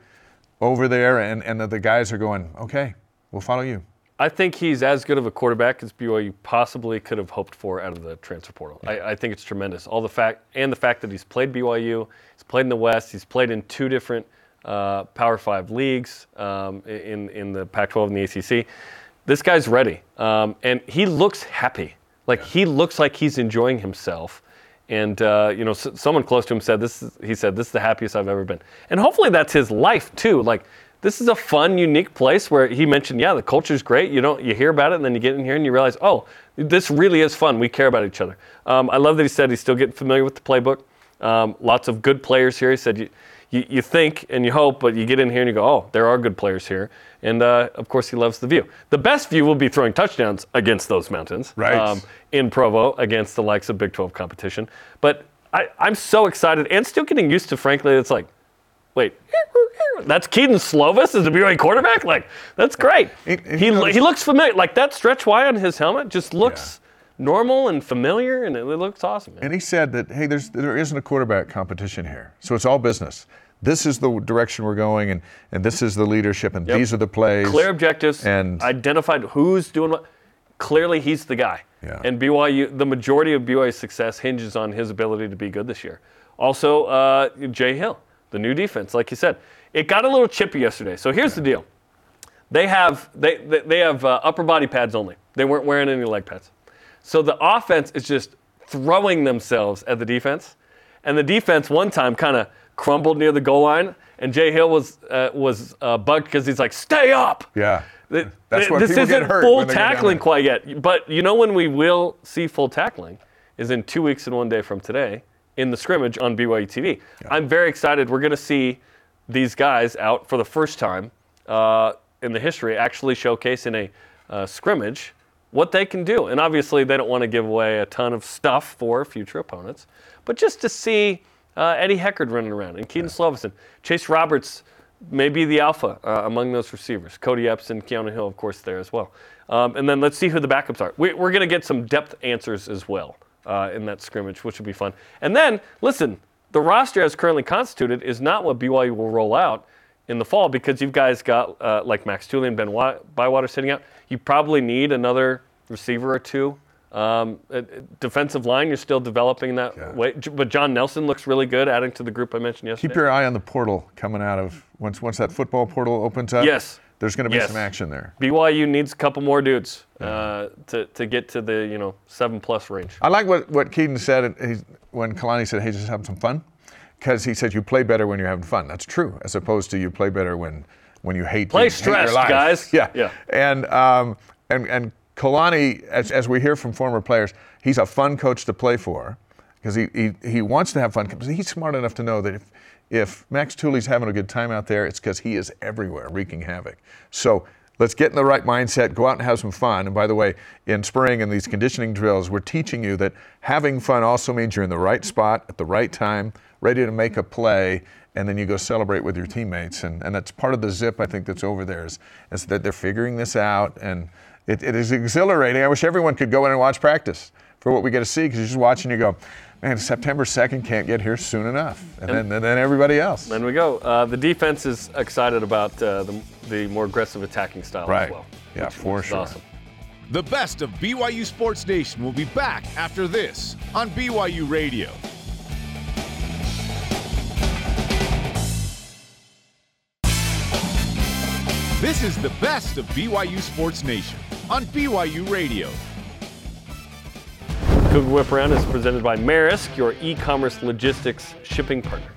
over there, and and the guys are going, okay, we'll follow you. I think he's as good of a quarterback as BYU possibly could have hoped for out of the transfer portal. I, I, think it's tremendous. All the fact and the fact that he's played BYU, he's played in the West, he's played in two different uh, Power Five leagues um, in in the Pac-12 and the ACC. This guy's ready, um, and he looks happy. Like he looks like he's enjoying himself. And uh, you know, s- someone close to him said this. Is, he said this is the happiest I've ever been. And hopefully that's his life too. Like this is a fun, unique place where he mentioned, yeah, the culture's great. You don't, you hear about it, and then you get in here and you realize, oh, this really is fun. We care about each other. Um, I love that he said he's still getting familiar with the playbook. Um, lots of good players here. He said you, you, you think and you hope, but you get in here and you go, oh, there are good players here. And uh, of course, he loves the view. The best view will be throwing touchdowns against those mountains. Right. Um, in Provo against the likes of Big 12 competition. But I, I'm so excited and still getting used to, frankly, it's like, wait, that's Kedon Slovis as a BYU quarterback? Like, that's great. He, you he looks familiar. Like, that stretch Y on his helmet just looks normal and familiar, and it, it looks awesome. man. And he said that, hey, there's, there isn't a quarterback competition here. So it's all business. This is the direction we're going, and, and this is the leadership, and Yep. these are the plays. Clear objectives, And- identified who's doing what. Clearly, he's the guy. Yeah. And BYU, the majority of BYU's success hinges on his ability to be good this year. Also, uh, Jay Hill, the new defense, like you said, it got a little chippy yesterday. So here's the deal: they have they they, they have uh, upper body pads only. They weren't wearing any leg pads. So the offense is just throwing themselves at the defense, and the defense one time kind of crumbled near the goal line, and Jay Hill was uh, was uh, bugged because he's like, "Stay up." Yeah. Th- That's th- this isn't full when they go down tackling quite yet. But you know when we will see full tackling is in two weeks and one day from today in the scrimmage on BYU TV. I'm very excited. We're going to see these guys out for the first time uh, in the history actually showcase in a uh, scrimmage what they can do. And obviously they don't want to give away a ton of stuff for future opponents, but just to see uh, Eddie Heckard running around and Kedon Slovison, Chase Roberts maybe the alpha uh, among those receivers. Cody Epps and Keanu Hill, of course, there as well. Um, and then let's see who the backups are. We, we're going to get some depth answers as well uh, in that scrimmage, which will be fun. And then, listen, the roster as currently constituted is not what BYU will roll out in the fall because you've guys got uh, like Max Tooley and Ben Wa- Bywater sitting out. You probably need another receiver or two. Um, uh, defensive line, you're still developing that Yeah. way. But John Nelson looks really good, adding to the group I mentioned yesterday. Keep your eye on the portal coming out of once once that football portal opens up. Yes. There's going to be Yes. some action there. BYU needs a couple more dudes uh, to, to get to the you know seven plus range. I like what, what Kedon said when Kalani said, hey, just have some fun. Because he said you play better when you're having fun. That's true, as opposed to you play better when when you hate, Play you, hate stressed, life. guys. Yeah. Yeah. And, um, and, and Kalani, as, as we hear from former players, he's a fun coach to play for because he, he, he wants to have fun. He's smart enough to know that if, if Max Tooley's having a good time out there, it's because he is everywhere wreaking havoc. So let's get in the right mindset, go out and have some fun. And by the way, in spring and these conditioning drills, we're teaching you that having fun also means you're in the right spot at the right time, ready to make a play, and then you go celebrate with your teammates. And, and that's part of the zip, I think, that's over there is, is that they're figuring this out. And it, it is exhilarating. I wish everyone could go in and watch practice for what we get to see because you're just watching, you go, man, September 2nd can't get here soon enough. And, then, and then everybody else. Then we go. Uh, the defense is excited about uh, the, the more aggressive attacking style Right. as well. Yeah, which for is sure. Awesome. The best of BYU Sports Nation will be back after this on BYU Radio. This is the best of BYU Sports Nation on BYU Radio. Cougar Whip Around is presented by Maersk, your e-commerce logistics shipping partner.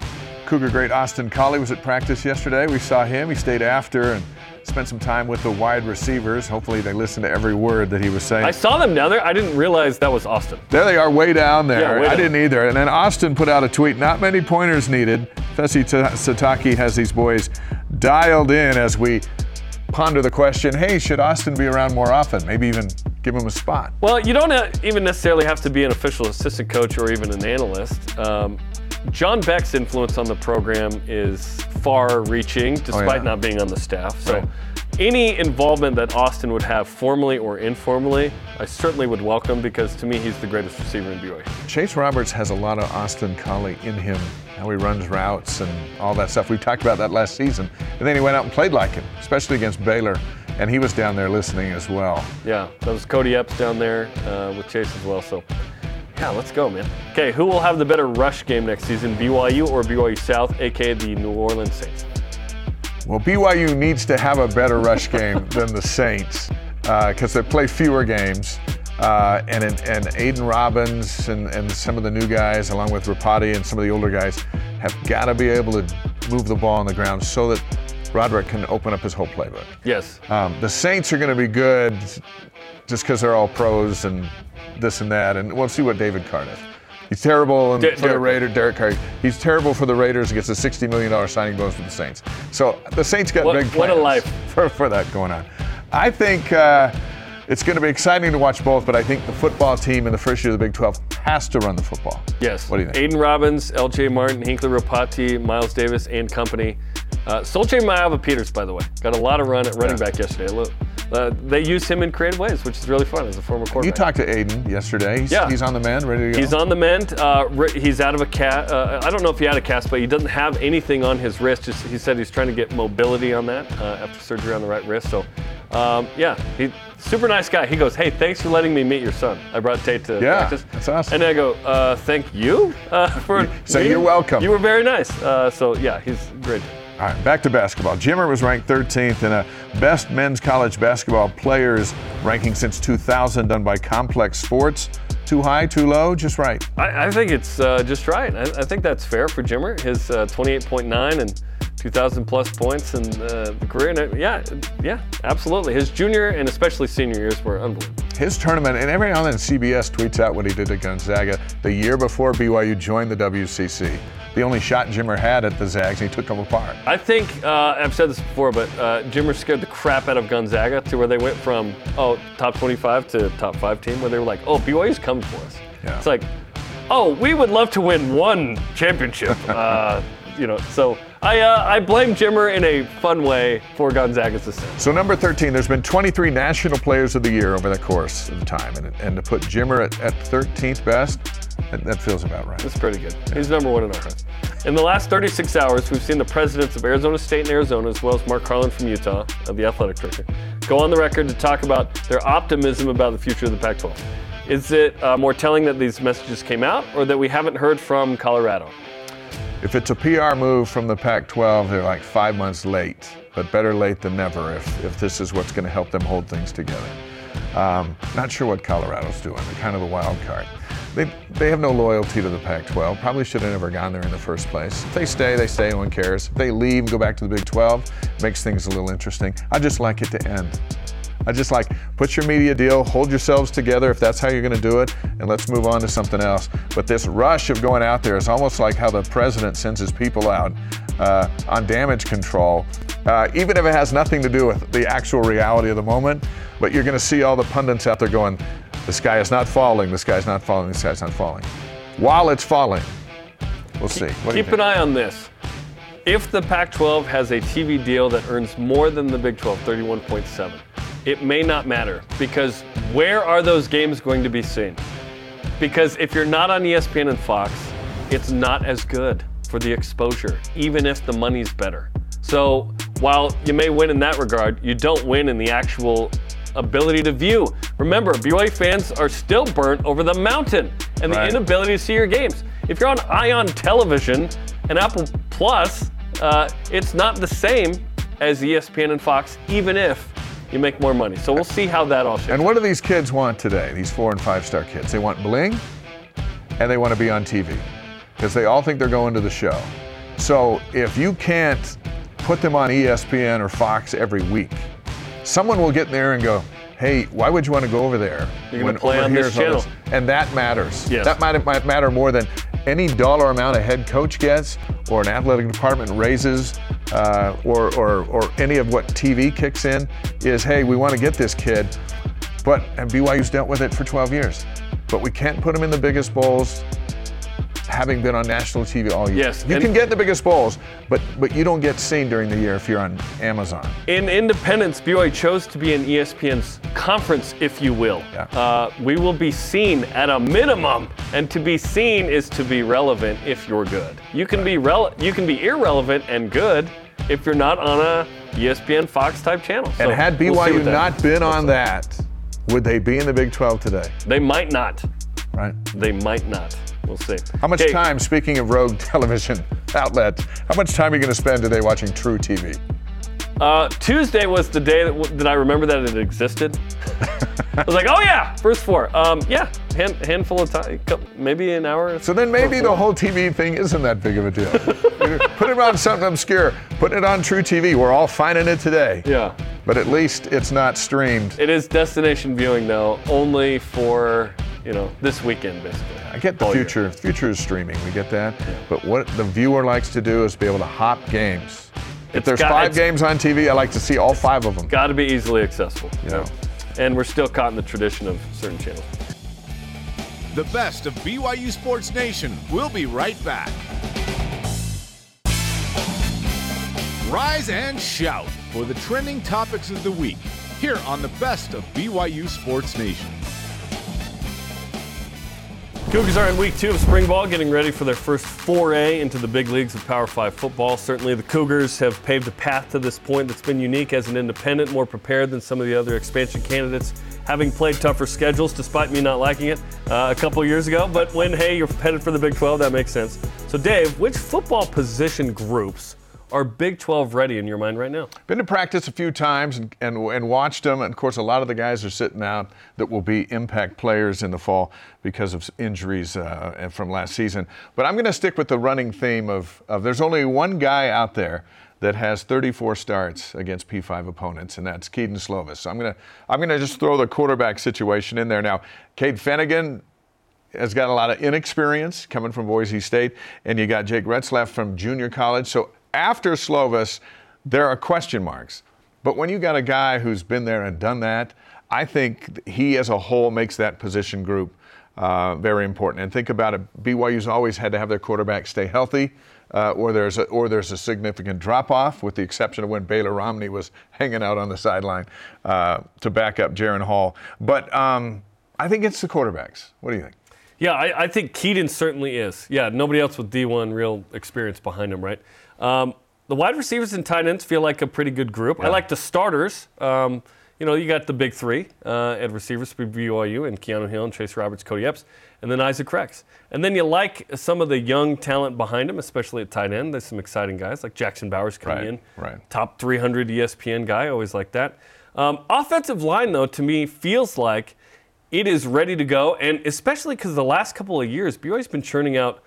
Cougar great Austin Collie was at practice yesterday. We saw him. He stayed after and spent some time with the wide receivers. Hopefully, they listened to every word that he was saying. I saw them down there. I didn't realize that was Austin. There they are, way down there. Yeah, way I didn't either. And then Austin put out a tweet not many pointers needed. Fesi Sitake has these boys dialed in as we ponder the question hey, should Austin be around more often? Maybe even give him a spot. Well, you don't uh, even necessarily have to be an official assistant coach or even an analyst. Um, John Beck's influence on the program is far-reaching, despite Oh, yeah. not being on the staff. So, Right. any involvement that Austin would have, formally or informally, I certainly would welcome because to me, he's the greatest receiver in BYU. Chase Roberts has a lot of Austin Collie in him, how he runs routes and all that stuff. We talked about that last season. And then he went out and played like him, especially against Baylor. And he was down there listening as well. Yeah, that was Cody Epps down there uh, with Chase as well. So, yeah, let's go, man. Okay, who will have the better rush game next season, BYU or BYU South, aka the New Orleans Saints? Well, BYU needs to have a better rush game than the Saints because they play fewer games. Uh, and, and Aidan Robbins and, and some of the new guys, along with Ropati and some of the older guys, have got to be able to move the ball on the ground so that Roderick can open up his whole playbook. Yes. Um, the Saints are going to be good just because they're all pros and this and that. And we'll see what David Carr does. He's terrible for the Derek. Raiders. Derek Carr. He's terrible for the Raiders. Gets a sixty million dollar signing bonus for the Saints. So the Saints got What- big what a life. for, for that going on. I think uh, it's going to be exciting to watch both, but I think the football team in the first year of the Big 12 has to run the football. Yes. What do you think? Aidan Robbins, L.J. Martin, Hinckley Ropati, Miles Davis, and company. Uh, Sol-Jay Maiava-Peters, by the way, got a lot of run at running Yeah. back yesterday. Look, uh, they use him in creative ways, which is really fun as a former quarterback. You talked to Aidan yesterday. He's, Yeah. he's on the mend, ready to go. He's on the mend. Uh, he's out of a cast. Uh, I don't know if he had a cast, but he doesn't have anything on his wrist. Just he said he's trying to get mobility on that uh, after surgery on the right wrist. So, um, yeah, he super nice guy. He goes, "Hey, thanks for letting me meet your son." I brought Tate to Yeah, practice. that's awesome. And I go, uh, "Thank you uh, for." So meeting- you're welcome. You were very nice. Uh, so yeah, he's great. All right, back to basketball. Jimmer was ranked 13th in a best men's college basketball players ranking since 2000 done by Complex Sports. Too high, too low, just right. I, I think it's uh, just right. I, I think that's fair for Jimmer. His uh, 28.9 and 2,000 plus points in the career. And yeah, yeah, absolutely. His junior and especially senior years were unbelievable. His tournament, and every now and then CBS tweets out what he did at Gonzaga the year before BYU joined the WCC. The only shot Jimmer had at the Zags, he took them apart. I think uh, I've said this before, but uh, Jimmer scared the crap out of Gonzaga to where they went from oh top 25 to top five team, where they were like, oh BYU's coming for us. Yeah. It's like, oh we would love to win one championship. uh, you know, so I uh, I blame Jimmer in a fun way for Gonzaga's success. So number 13, there's been 23 National Players of the Year over the course of time, and, and to put Jimmer at, at 13th best, that, that feels about right. That's pretty good. He's number one in our offense. In the last 36 hours, we've seen the presidents of Arizona State and Arizona, as well as Mark Harlan from Utah, of the athletic director, go on the record to talk about their optimism about the future of the Pac 12. Is it uh, more telling that these messages came out or that we haven't heard from Colorado? If it's a PR move from the Pac 12, they're like five months late, but better late than never if, if this is what's going to help them hold things together. Um, not sure what Colorado's doing. They're kind of the wild card. They, they have no loyalty to the Pac 12. Probably should have never gone there in the first place. If they stay, they stay, no one cares. If they leave and go back to the Big 12, it makes things a little interesting. I just like it to end. I just like put your media deal, hold yourselves together if that's how you're going to do it, and let's move on to something else. But this rush of going out there is almost like how the president sends his people out uh, on damage control, uh, even if it has nothing to do with the actual reality of the moment. But you're going to see all the pundits out there going, "The sky is not falling. The sky is not falling. The sky is not falling." While it's falling, we'll see. What Keep an eye on this. If the Pac 12 has a TV deal that earns more than the Big 12, 31.7, it may not matter because where are those games going to be seen? Because if you're not on ESPN and Fox, it's not as good for the exposure, even if the money's better. So while you may win in that regard, you don't win in the actual ability to view. Remember, BYU fans are still burnt over the mountain and the Right. inability to see your games. If you're on Ion Television and Apple Plus, uh, it's not the same as ESPN and Fox, even if you make more money. So we'll see how that all shakes. And what do these kids want today? These four and five star kids. They want bling and they want to be on TV because they all think they're going to the show. So if you can't put them on ESPN or Fox every week, someone will get there and go, hey, why would you want to go over there? You're gonna play over on this channel." And that matters. Yes. That might, might matter more than any dollar amount a head coach gets or an athletic department raises uh, or, or, or any of what TV kicks in is, hey, we want to get this kid. But and BYU's dealt with it for 12 years. But we can't put them in the biggest bowls, having been on national TV all year. Yes, you and- can get the biggest balls, but but you don't get seen during the year if you're on Amazon. In independence, BYU chose to be in ESPN's conference, if you will. Yeah. Uh, we will be seen at a minimum, and to be seen is to be relevant if you're good. You can be rele- you can be irrelevant and good if you're not on a ESPN Fox type channel. And So had we'll BYU not been on that, would they be in the Big 12 today? they might not. Right. They might not. We'll see. How much Okay, time, speaking of rogue television outlets, how much time are you going to spend today watching truTV? Uh, Tuesday was the day that, that I remember that it existed. I was like, oh yeah, first four. Um, yeah, hand, handful of time, maybe an hour. So then maybe the whole TV thing isn't that big of a deal. Put it on something obscure. Put it on truTV. We're all finding it today. Yeah. But at least it's not streamed. It is destination viewing though, only for you know, this weekend basically. I get the All year. future. Future is streaming. We get that. But what the viewer likes to do is be able to hop games. If It's there's got- five games on TV, I like to see all five of them. Got to be easily accessible. You know. And we're still caught in the tradition of certain channels. The best of BYU Sports Nation. We'll be right back. Rise and shout for the trending topics of the week here on the best of BYU Sports Nation. Cougars are in week two of spring ball, getting ready for their first foray into the big leagues of Power Five football. Certainly, the Cougars have paved a path to this point that's been unique as an independent, more prepared than some of the other expansion candidates, having played tougher schedules, despite me not liking it uh, a couple years ago. But when, hey, you're headed for the Big 12, that makes sense. So, Dave, which football position groups are Big 12 ready in your mind right now? Been to practice a few times and, and, and watched them. And of course, a lot of the guys are sitting out that will be impact players in the fall because of injuries uh, from last season. But I'm going to stick with the running theme of, of there's only one guy out there that has 34 starts against P5 opponents, and that's Kedon Slovis. So I'm going to I'm going to just throw the quarterback situation in there now. Cade Fennegan has got a lot of inexperience coming from Boise State, and you got Jake Retzlaff from junior college. So after Slovis, there are question marks. But when you got a guy who's been there and done that, I think he as a whole makes that position group uh, very important. And think about it: BYU's always had to have their quarterback stay healthy. Uh, or there's a, or there's a significant drop off, with the exception of when Baylor Romney was hanging out on the sideline uh, to back up Jaren Hall. But um, I think it's the quarterbacks. What do you think? Yeah, I, I think Kedon certainly is. Yeah, nobody else with D1 real experience behind him, right? Um, the wide receivers and tight ends feel like a pretty good group. I like the starters. Um, you know, you got the big three uh, at receivers for BYU and Keanu Hill and Chase Roberts, Cody Epps, and then Isaac Rex. And then you like some of the young talent behind him, especially at tight end. There's some exciting guys like Jackson Bowers coming Right, in, right. top 300 ESPN guy, always like that. Um, offensive line, though, to me feels like it is ready to go, and especially because the last couple of years, BYU's been churning out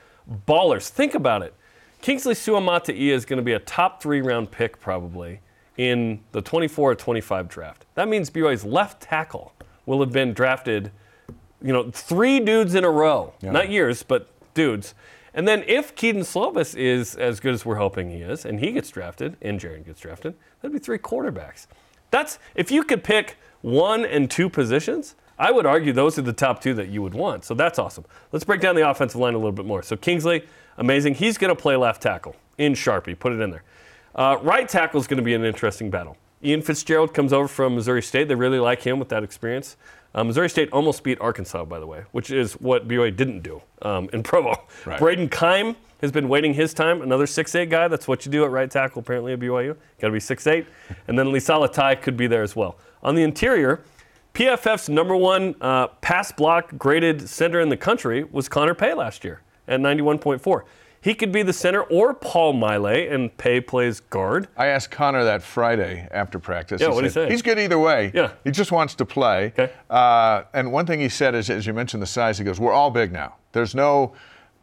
ballers. Think about it. Kingsley Suamataia is going to be a top three round pick probably in the 24 or 25 draft. That means BYU's left tackle will have been drafted, you know, three dudes in a row. Not years, but dudes. And then if Kedon Slovis is as good as we're hoping he is, and he gets drafted, and Jaren gets drafted, that'd be three quarterbacks. That's if you could pick one and two positions, I would argue those are the top two that you would want. So that's awesome. Let's break down the offensive line a little bit more. So Kingsley, amazing. He's going to play left tackle in Sharpie. Put it in there. Uh, right tackle is going to be an interesting battle. Ian Fitzgerald comes over from Missouri State. They really like him with that experience. Uh, Missouri State almost beat Arkansas, by the way, which is what BYU didn't do um, in Provo. Right. Brayden Keim has been waiting his time. Another 6'8 guy. That's what you do at right tackle, apparently, at BYU. Got to be 6'8. And then Lisala Tai could be there as well. On the interior, PFF's number one uh, pass block graded center in the country was Connor Pay last year at 91.4. He could be the center or Paul Maile, and Pay plays guard. I asked Connor that Friday after practice. Yeah, what'd he say? He's good either way. Yeah. He just wants to play. Okay. Uh, and one thing he said is, as you mentioned the size, he goes, "We're all big now. There's no,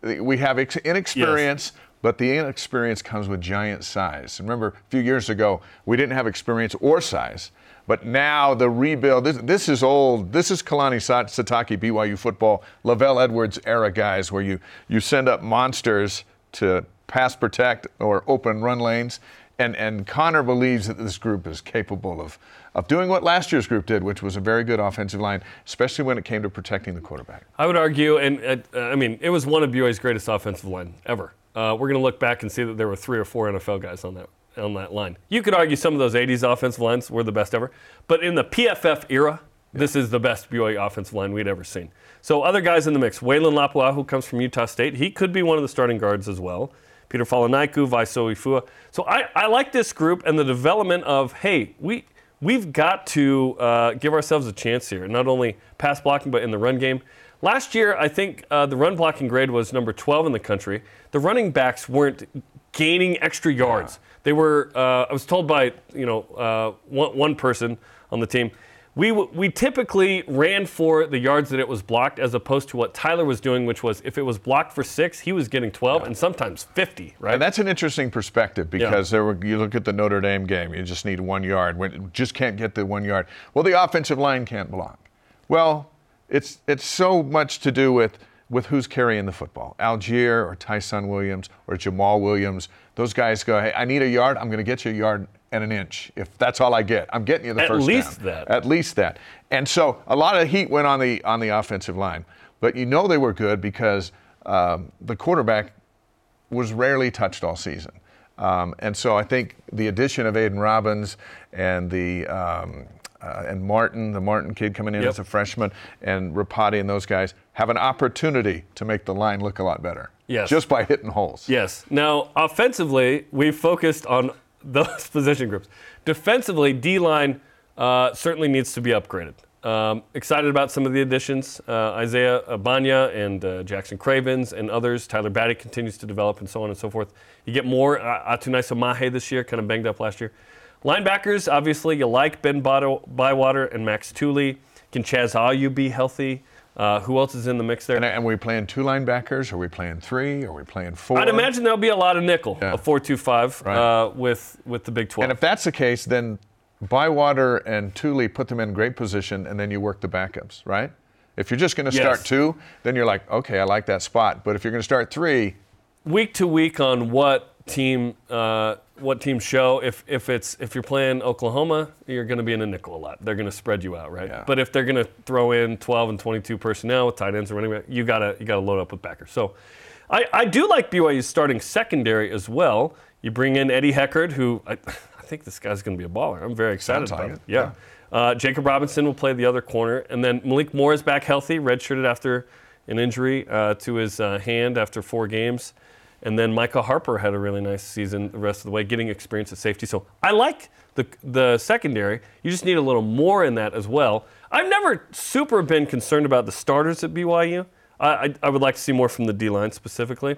we have ex- inexperience." But the inexperience comes with giant size. Remember, a few years ago, we didn't have experience or size. But now the rebuild, this, this is old. This is Kalani Sitake, BYU football, LaVell Edwards era guys, where you, you send up monsters to pass protect or open run lanes. And, and Connor believes that this group is capable of, of doing what last year's group did, which was a very good offensive line, especially when it came to protecting the quarterback. I would argue, and uh, I mean, it was one of BYU's greatest offensive line ever. Uh, we're going to look back and see that there were three or four NFL guys on that on that line. You could argue some of those '80s offensive lines were the best ever, but in the PFF era, this is the best BYU offensive line we'd ever seen. So other guys in the mix: Waylon Lapua, who comes from Utah State, he could be one of the starting guards as well. Peter Falanaiku, Vaiso Ifua. So I, I like this group and the development of hey, we we've got to uh, give ourselves a chance here, not only pass blocking but in the run game. Last year, I think uh, the run blocking grade was number 12 in the country. The running backs weren't gaining extra yards. They were. Uh, I was told by you know uh, one, one person on the team. We, w- we typically ran for the yards that it was blocked as opposed to what Tyler was doing, which was if it was blocked for six, he was getting 12 and sometimes 50, right? And that's an interesting perspective because there were, you look at the Notre Dame game, you just need one yard. When, just can't get the one yard. Well, the offensive line can't block. Well, It's it's so much to do with with who's carrying the football. Allgeier or Tyson Williams or Jamaal Williams. Those guys go, hey, I need a yard. I'm going to get you a yard and an inch. If that's all I get, I'm getting you the At first least down. that. At least that. And so a lot of heat went on the on the offensive line, but you know they were good because um, the quarterback was rarely touched all season. Um, and so I think the addition of Aidan Robbins and the um, uh, and Martin, the Martin kid coming in Yep. as a freshman, and Ropati and those guys have an opportunity to make the line look a lot better. Yes. Just by hitting holes. Yes. Now, offensively, we focused on those position groups. Defensively, D line uh, certainly needs to be upgraded. Um, excited about some of the additions uh, Isaiah Abanya and uh, Jackson Cravens and others. Tyler Batty continues to develop and so on and so forth. You get more uh, Atunaisa Mahe this year, kind of banged up last year. Linebackers, obviously, you like Ben Bywater and Max Tooley. Can Chaz Ayu be healthy? Uh, who else is in the mix there? And, and are we playing two linebackers? Are we playing three? Are we playing four? I'd imagine there'll be a lot of nickel, Yeah. a four-two-five Right. uh, with with the Big 12. And if that's the case, then Bywater and Tooley put them in great position, and then you work the backups, right? If you're just going to start Yes. two, then you're like, okay, I like that spot. But if you're going to start three, week to week on what team uh, what teams show. If if it's if you're playing Oklahoma, you're going to be in a nickel a lot. They're going to spread you out, right? Yeah. But if they're going to throw in 12 and 22 personnel with tight ends or running back, you gotta you gotta load up with backers. So. I, I do like BYU's starting secondary as well. You bring in Eddie Heckard, who I, I think this guy's going to be a baller. I'm very excited Sounds about like it. it, Yeah. Uh, Jakob Robinson will play the other corner, and then Malik Moore is back healthy, redshirted after an injury uh, to his uh, hand after four games. And then Micah Harper had a really nice season the rest of the way, getting experience at safety. So I like the the secondary. You just need a little more in that as well. I've never super been concerned about the starters at BYU. I, I, I would like to see more from the D line specifically.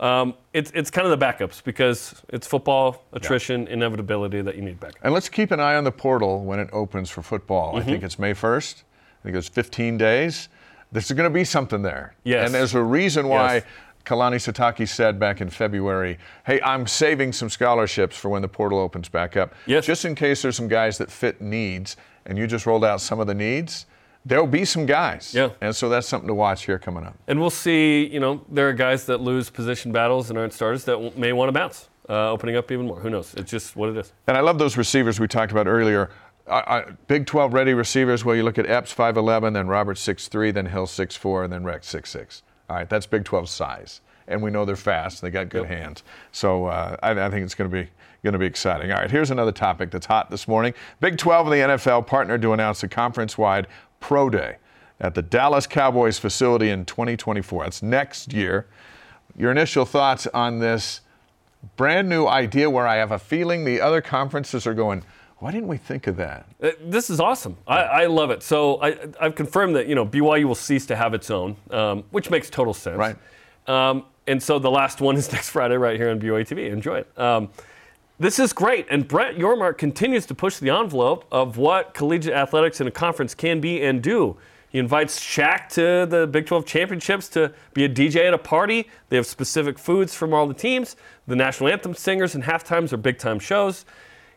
Um, it's, it's kind of the backups because it's football, attrition, inevitability that you need back. and let's keep an eye on the portal when it opens for football. I Mm-hmm. think it's May 1st. I think it's 15 days. There's going to be something there. Yes. And there's a reason why Yes. Kalani Sitake said back in February, hey, I'm saving some scholarships for when the portal opens back up. Yes. Just in case there's some guys that fit needs, and you just rolled out some of the needs, there'll be some guys. Yeah. And so that's something to watch here coming up. And we'll see, you know, there are guys that lose position battles and aren't starters that w- may want to bounce, uh, opening up even more. Who knows? It's just what it is. And I love those receivers we talked about earlier. I, I, Big 12 ready receivers. Well, you look at Epps 5'11, then Roberts 6'3, then Hill 6'4, and then Rex 6'6. All right, that's Big 12 size. And we know they're fast. They got good hands. So uh, I, I think it's going to be going to be exciting. All right, here's another topic that's hot this morning. Big 12 and the NFL partnered to announce a conference-wide pro day at the Dallas Cowboys facility in 2024. That's next year. Your initial thoughts on this brand new idea where I have a feeling the other conferences are going, why didn't we think of that? Uh, This is awesome. I, I love it. So I, I've confirmed that you know BYU will cease to have its own, um, which makes total sense. Right. Um, and so the last one is next Friday right here on BYU TV. Enjoy it. Um, this is great, and Brett Yormark continues to push the envelope of what collegiate athletics in a conference can be and do. He invites Shaq to the Big 12 championships to be a DJ at a party. They have specific foods from all the teams. The national anthem singers and halftimes are big time shows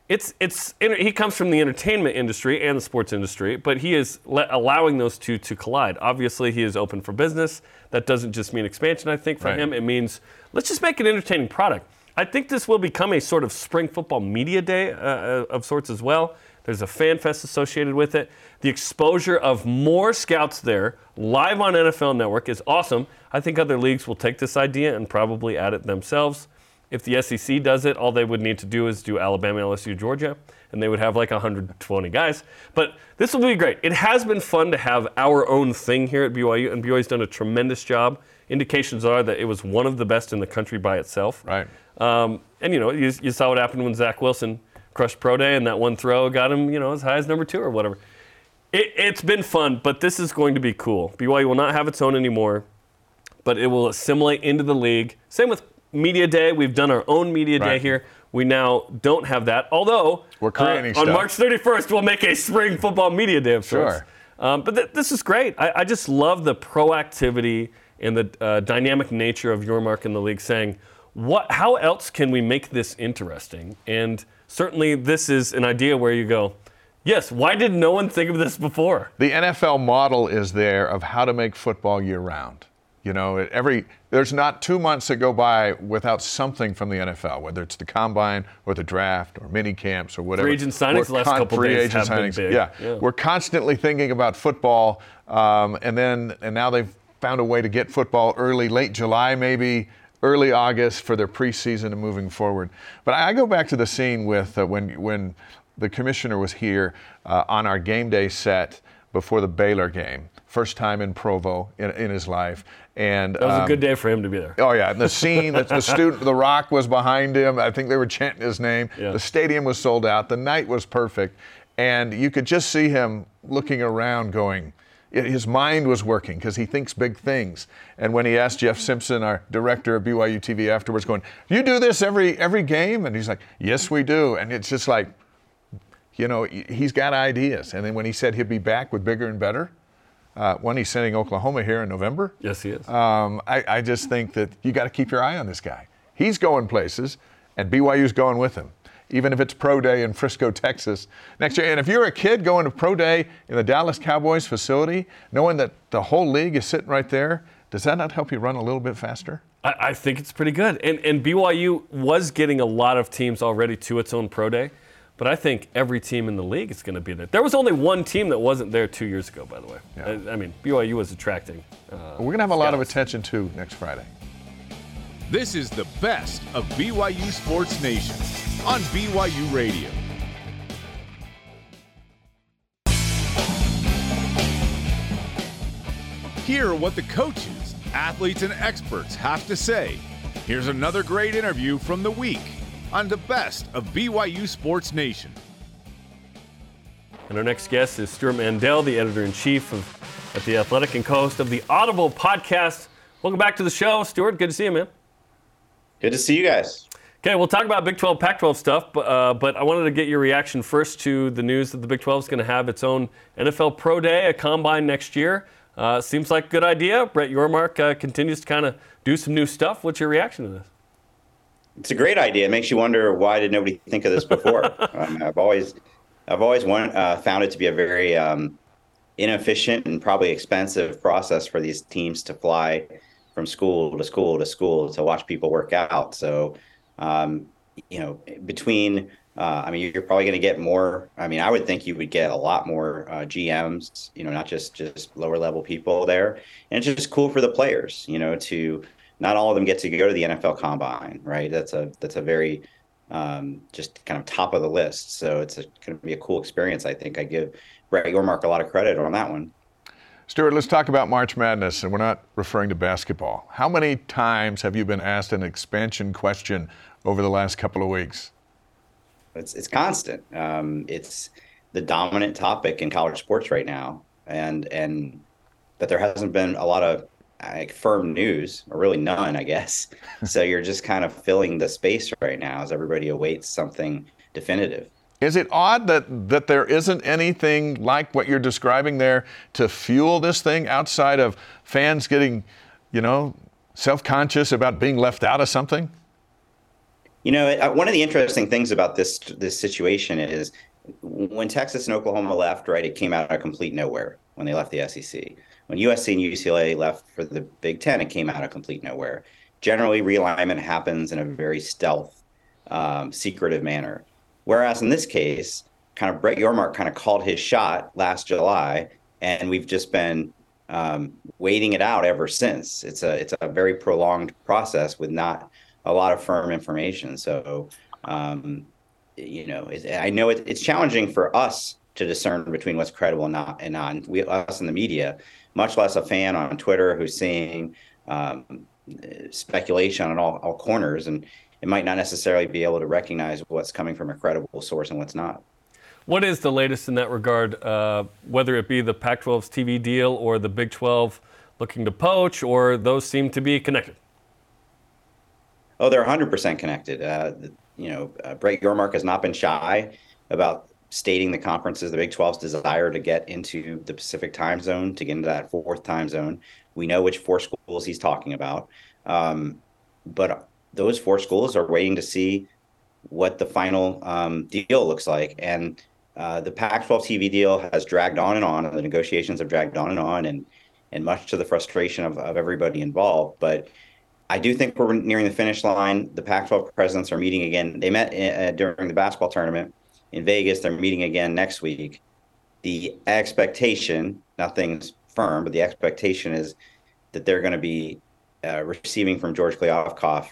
it's it's he comes from the entertainment industry and the sports industry, but he is le- allowing those two to collide. Obviously, he is open for business. That doesn't just mean expansion. I think for Right. him, it means let's just make an entertaining product. I think this will become a sort of spring football media day uh, uh, of sorts as well. There's a fan fest associated with it. The exposure of more scouts there live on NFL Network is awesome. I think other leagues will take this idea and probably add it themselves. If the SEC does it, all they would need to do is do Alabama, LSU, Georgia, and they would have like 120 guys. But this will be great. It has been fun to have our own thing here at BYU, and BYU's done a tremendous job. Indications are that it was one of the best in the country by itself. Right. Um, and you know, you, you saw what happened when Zach Wilson crushed pro day, and that one throw got him, you know, as high as number two or whatever. It, it's been fun, but this is going to be cool. BYU will not have its own anymore, but it will assimilate into the league. Same with media day. We've done our own media day here. We now don't have that. Although We're creating uh, on. March 31st, we'll make a spring football media day of sorts. Sure. Um, but th- this is great. I, I just love the proactivity and the uh, dynamic nature of Yormark in the league saying, what, how else can we make this interesting? And certainly this is an idea where you go, Yes. Why did no one think of this before? The NFL model is there of how to make football year round. You know, every there's not two months that go by without something from the NFL, whether it's the combine or the draft or mini camps or whatever. Free agent signings the last couple free days agent have been big. Yeah. Yeah. we're constantly thinking about football, um, and then and now they've found a way to get football early, late July maybe, early August for their preseason and moving forward. But I go back to the scene with uh, when when the commissioner was here uh, on our game day set before the Baylor game, first time in Provo in, in his life, and That was a um, good day for him to be there. Oh yeah, and the scene, the, the student, the ROC was behind him. I think they were chanting his name. Yeah. The stadium was sold out. The night was perfect, and you could just see him looking around, going. His mind was working because he thinks big things. And when he asked Jeff Simpson, our director of BYU TV, afterwards, going, "You do this every every game?" and he's like, "Yes, we do." And it's just like, you know, he's got ideas. And then when he said he'd be back with bigger and better, uh, when he's sending Oklahoma here in November, Yes, he is. um, I, I just think that you got to keep your eye on this guy. He's going places, and BYU's going with him, even if it's pro day in Frisco, Texas next year. And if you're a kid going to pro day in the Dallas Cowboys facility, knowing that the whole league is sitting right there, does that not help you run a little bit faster? I, I think it's pretty good. And, and BYU was getting a lot of teams already to its own pro day, but I think every team in the league is going to be there. There was only one team that wasn't there two years ago, by the way. Yeah. I, I mean, BYU was attracting. Uh, We're going to have a lot of attention too next Friday. This is the best of BYU Sports Nation on BYU Radio. Hear what the coaches, athletes, and experts have to say. Here's another great interview from the week on the best of BYU Sports Nation. And our next guest is Stewart Mandel, the editor in chief of at the Athletic and co-host of the Audible podcast. Welcome back to the show, Stewart. Good to see you, man. Good to see you guys. Okay, we'll talk about Big 12, Pac 12 stuff, but, uh, but I wanted to get your reaction first to the news that the Big 12 is going to have its own NFL Pro Day, a combine next year. Uh, seems like a good idea. Brett Yormark uh, continues to kind of do some new stuff. What's your reaction to this? It's a great idea. It makes you wonder why did nobody think of this before. um, I've always, I've always want, uh, found it to be a very um, inefficient and probably expensive process for these teams to fly from school to school to school to watch people work out. So, um, you know, between, uh, I mean, you're probably going to get more. I mean, I would think you would get a lot more uh, GMs. You know, not just just lower level people there, and it's just cool for the players. You know, to not all of them get to go to the NFL Combine, right? That's a that's a very um, just kind of top of the list. So it's going to be a cool experience. I think I give Brett Yormark a lot of credit on that one. Stewart, let's talk about March Madness, and we're not referring to basketball. How many times have you been asked an expansion question over the last couple of weeks? It's it's constant. Um, it's the dominant topic in college sports right now, and and but there hasn't been a lot of like firm news, or really none, I guess. so you're just kind of filling the space right now as everybody awaits something definitive. Is it odd that, that there isn't anything like what you're describing there to fuel this thing outside of fans getting, you know, self conscious about being left out of something? You know, uh, one of the interesting things about this this situation is when Texas and Oklahoma left, right, it came out of complete nowhere when they left the SEC. When USC and UCLA left for the Big Ten, it came out of complete nowhere. Generally, realignment happens in a very stealth, um, secretive manner. Whereas in this case, kind of Brett Yormark kind of called his shot last July, and we've just been um, waiting it out ever since. It's a it's a very prolonged process with not a lot of firm information. So, um, you know, I know it, it's challenging for us to discern between what's credible and not, and not. We, us in the media, much less a fan on Twitter who's seeing um, speculation on all, all corners, and it might not necessarily be able to recognize what's coming from a credible source and what's not. What is the latest in that regard, uh, whether it be the Pac 12's TV deal or the Big 12 looking to poach, or those seem to be connected? Oh, they're 100% connected. Uh, you know, uh, Brett Yormark has not been shy about stating the conferences, the Big 12's desire to get into the Pacific time zone, to get into that fourth time zone. We know which four schools he's talking about. Um, but those four schools are waiting to see what the final um, deal looks like. And uh, the Pac-12 TV deal has dragged on and on, and the negotiations have dragged on and on, and and much to the frustration of, of everybody involved. But I do think we're nearing the finish line. The Pac-12 presidents are meeting again. They met uh, during the basketball tournament in Vegas. They're meeting again next week. The expectation, nothing's firm, but the expectation is that they're going to be uh, receiving from George Kliavkoff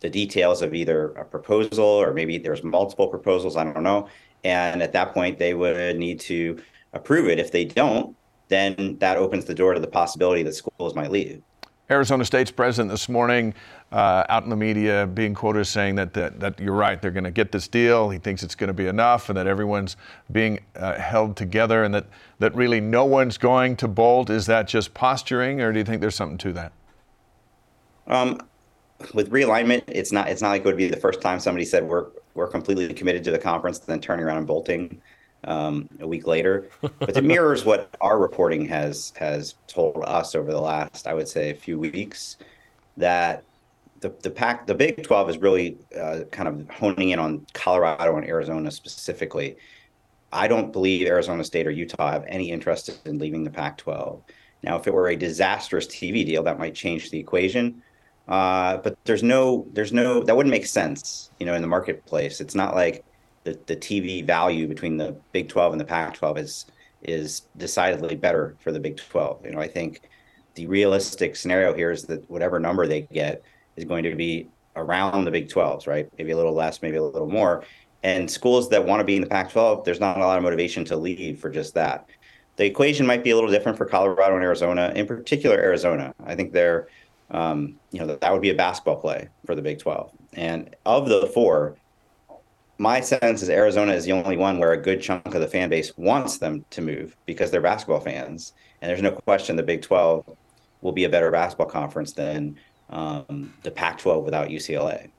the details of either a proposal or maybe there's multiple proposals. I don't know. And at that point, they would need to approve it. If they don't, then that opens the door to the possibility that schools might leave. Arizona State's president this morning uh, out in the media being quoted as saying that, that, that you're right, they're going to get this deal. He thinks it's going to be enough and that everyone's being uh, held together and that, that really no one's going to bolt. Is that just posturing or do you think there's something to that? Um, with realignment, it's not it's not like it would be the first time somebody said we're we're completely committed to the conference, and then turning around and bolting um, a week later. But it mirrors what our reporting has has told us over the last, I would say, a few weeks, that the the pack the Big Twelve is really uh, kind of honing in on Colorado and Arizona specifically. I don't believe Arizona State or Utah have any interest in leaving the Pac-12. Now, if it were a disastrous TV deal, that might change the equation. Uh, but there's no, there's no, that wouldn't make sense, you know, in the marketplace. It's not like the, the TV value between the Big 12 and the Pac 12 is, is decidedly better for the Big 12. You know, I think the realistic scenario here is that whatever number they get is going to be around the Big 12s, right? Maybe a little less, maybe a little more. And schools that want to be in the Pac 12, there's not a lot of motivation to leave for just that. The equation might be a little different for Colorado and Arizona, in particular, Arizona. I think they're um, you know, that would be a basketball play for the Big 12. And of the four, my sense is Arizona is the only one where a good chunk of the fan base wants them to move because they're basketball fans. And there's no question the Big 12 will be a better basketball conference than um, the Pac 12 without UCLA.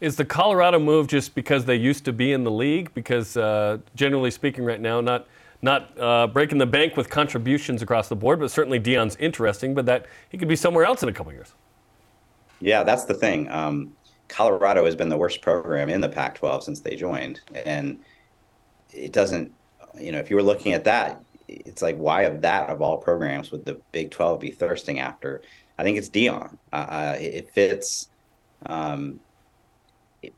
Is the Colorado move just because they used to be in the league? Because uh, generally speaking, right now, not not uh, breaking the bank with contributions across the board, but certainly Deion's interesting. But that he could be somewhere else in a couple years. Yeah, that's the thing. Um, Colorado has been the worst program in the Pac-12 since they joined, and it doesn't. You know, if you were looking at that, it's like why of that of all programs would the Big 12 be thirsting after? I think it's Deion. Uh, uh it fits. Um,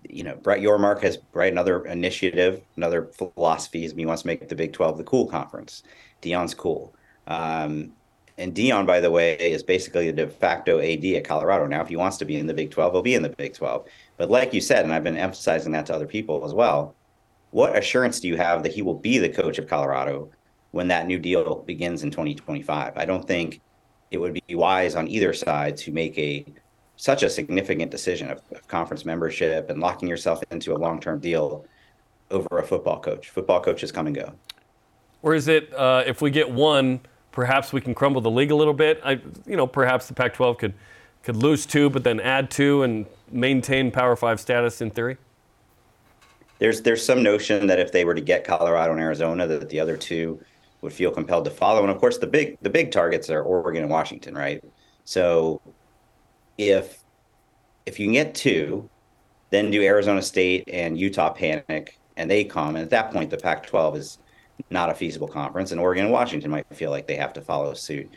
you know, Brett Yormark has right another initiative, another philosophy. He wants to make the Big 12 the cool conference. Deion's cool. Um, and Deion, by the way, is basically the de facto AD at Colorado. Now, if he wants to be in the Big 12, he'll be in the Big 12. But like you said, and I've been emphasizing that to other people as well, what assurance do you have that he will be the coach of Colorado when that new deal begins in 2025? I don't think it would be wise on either side to make a such a significant decision of, of conference membership and locking yourself into a long-term deal over a football coach. Football coaches come and go. Or is it uh, if we get one, perhaps we can crumble the league a little bit? I, you know, perhaps the Pac-12 could could lose two, but then add two and maintain Power Five status in theory. There's there's some notion that if they were to get Colorado and Arizona, that the other two would feel compelled to follow. And of course, the big the big targets are Oregon and Washington, right? So if if you can get two, then do Arizona State and Utah panic and they come, and at that point the Pac-12 is not a feasible conference, and Oregon and Washington might feel like they have to follow suit.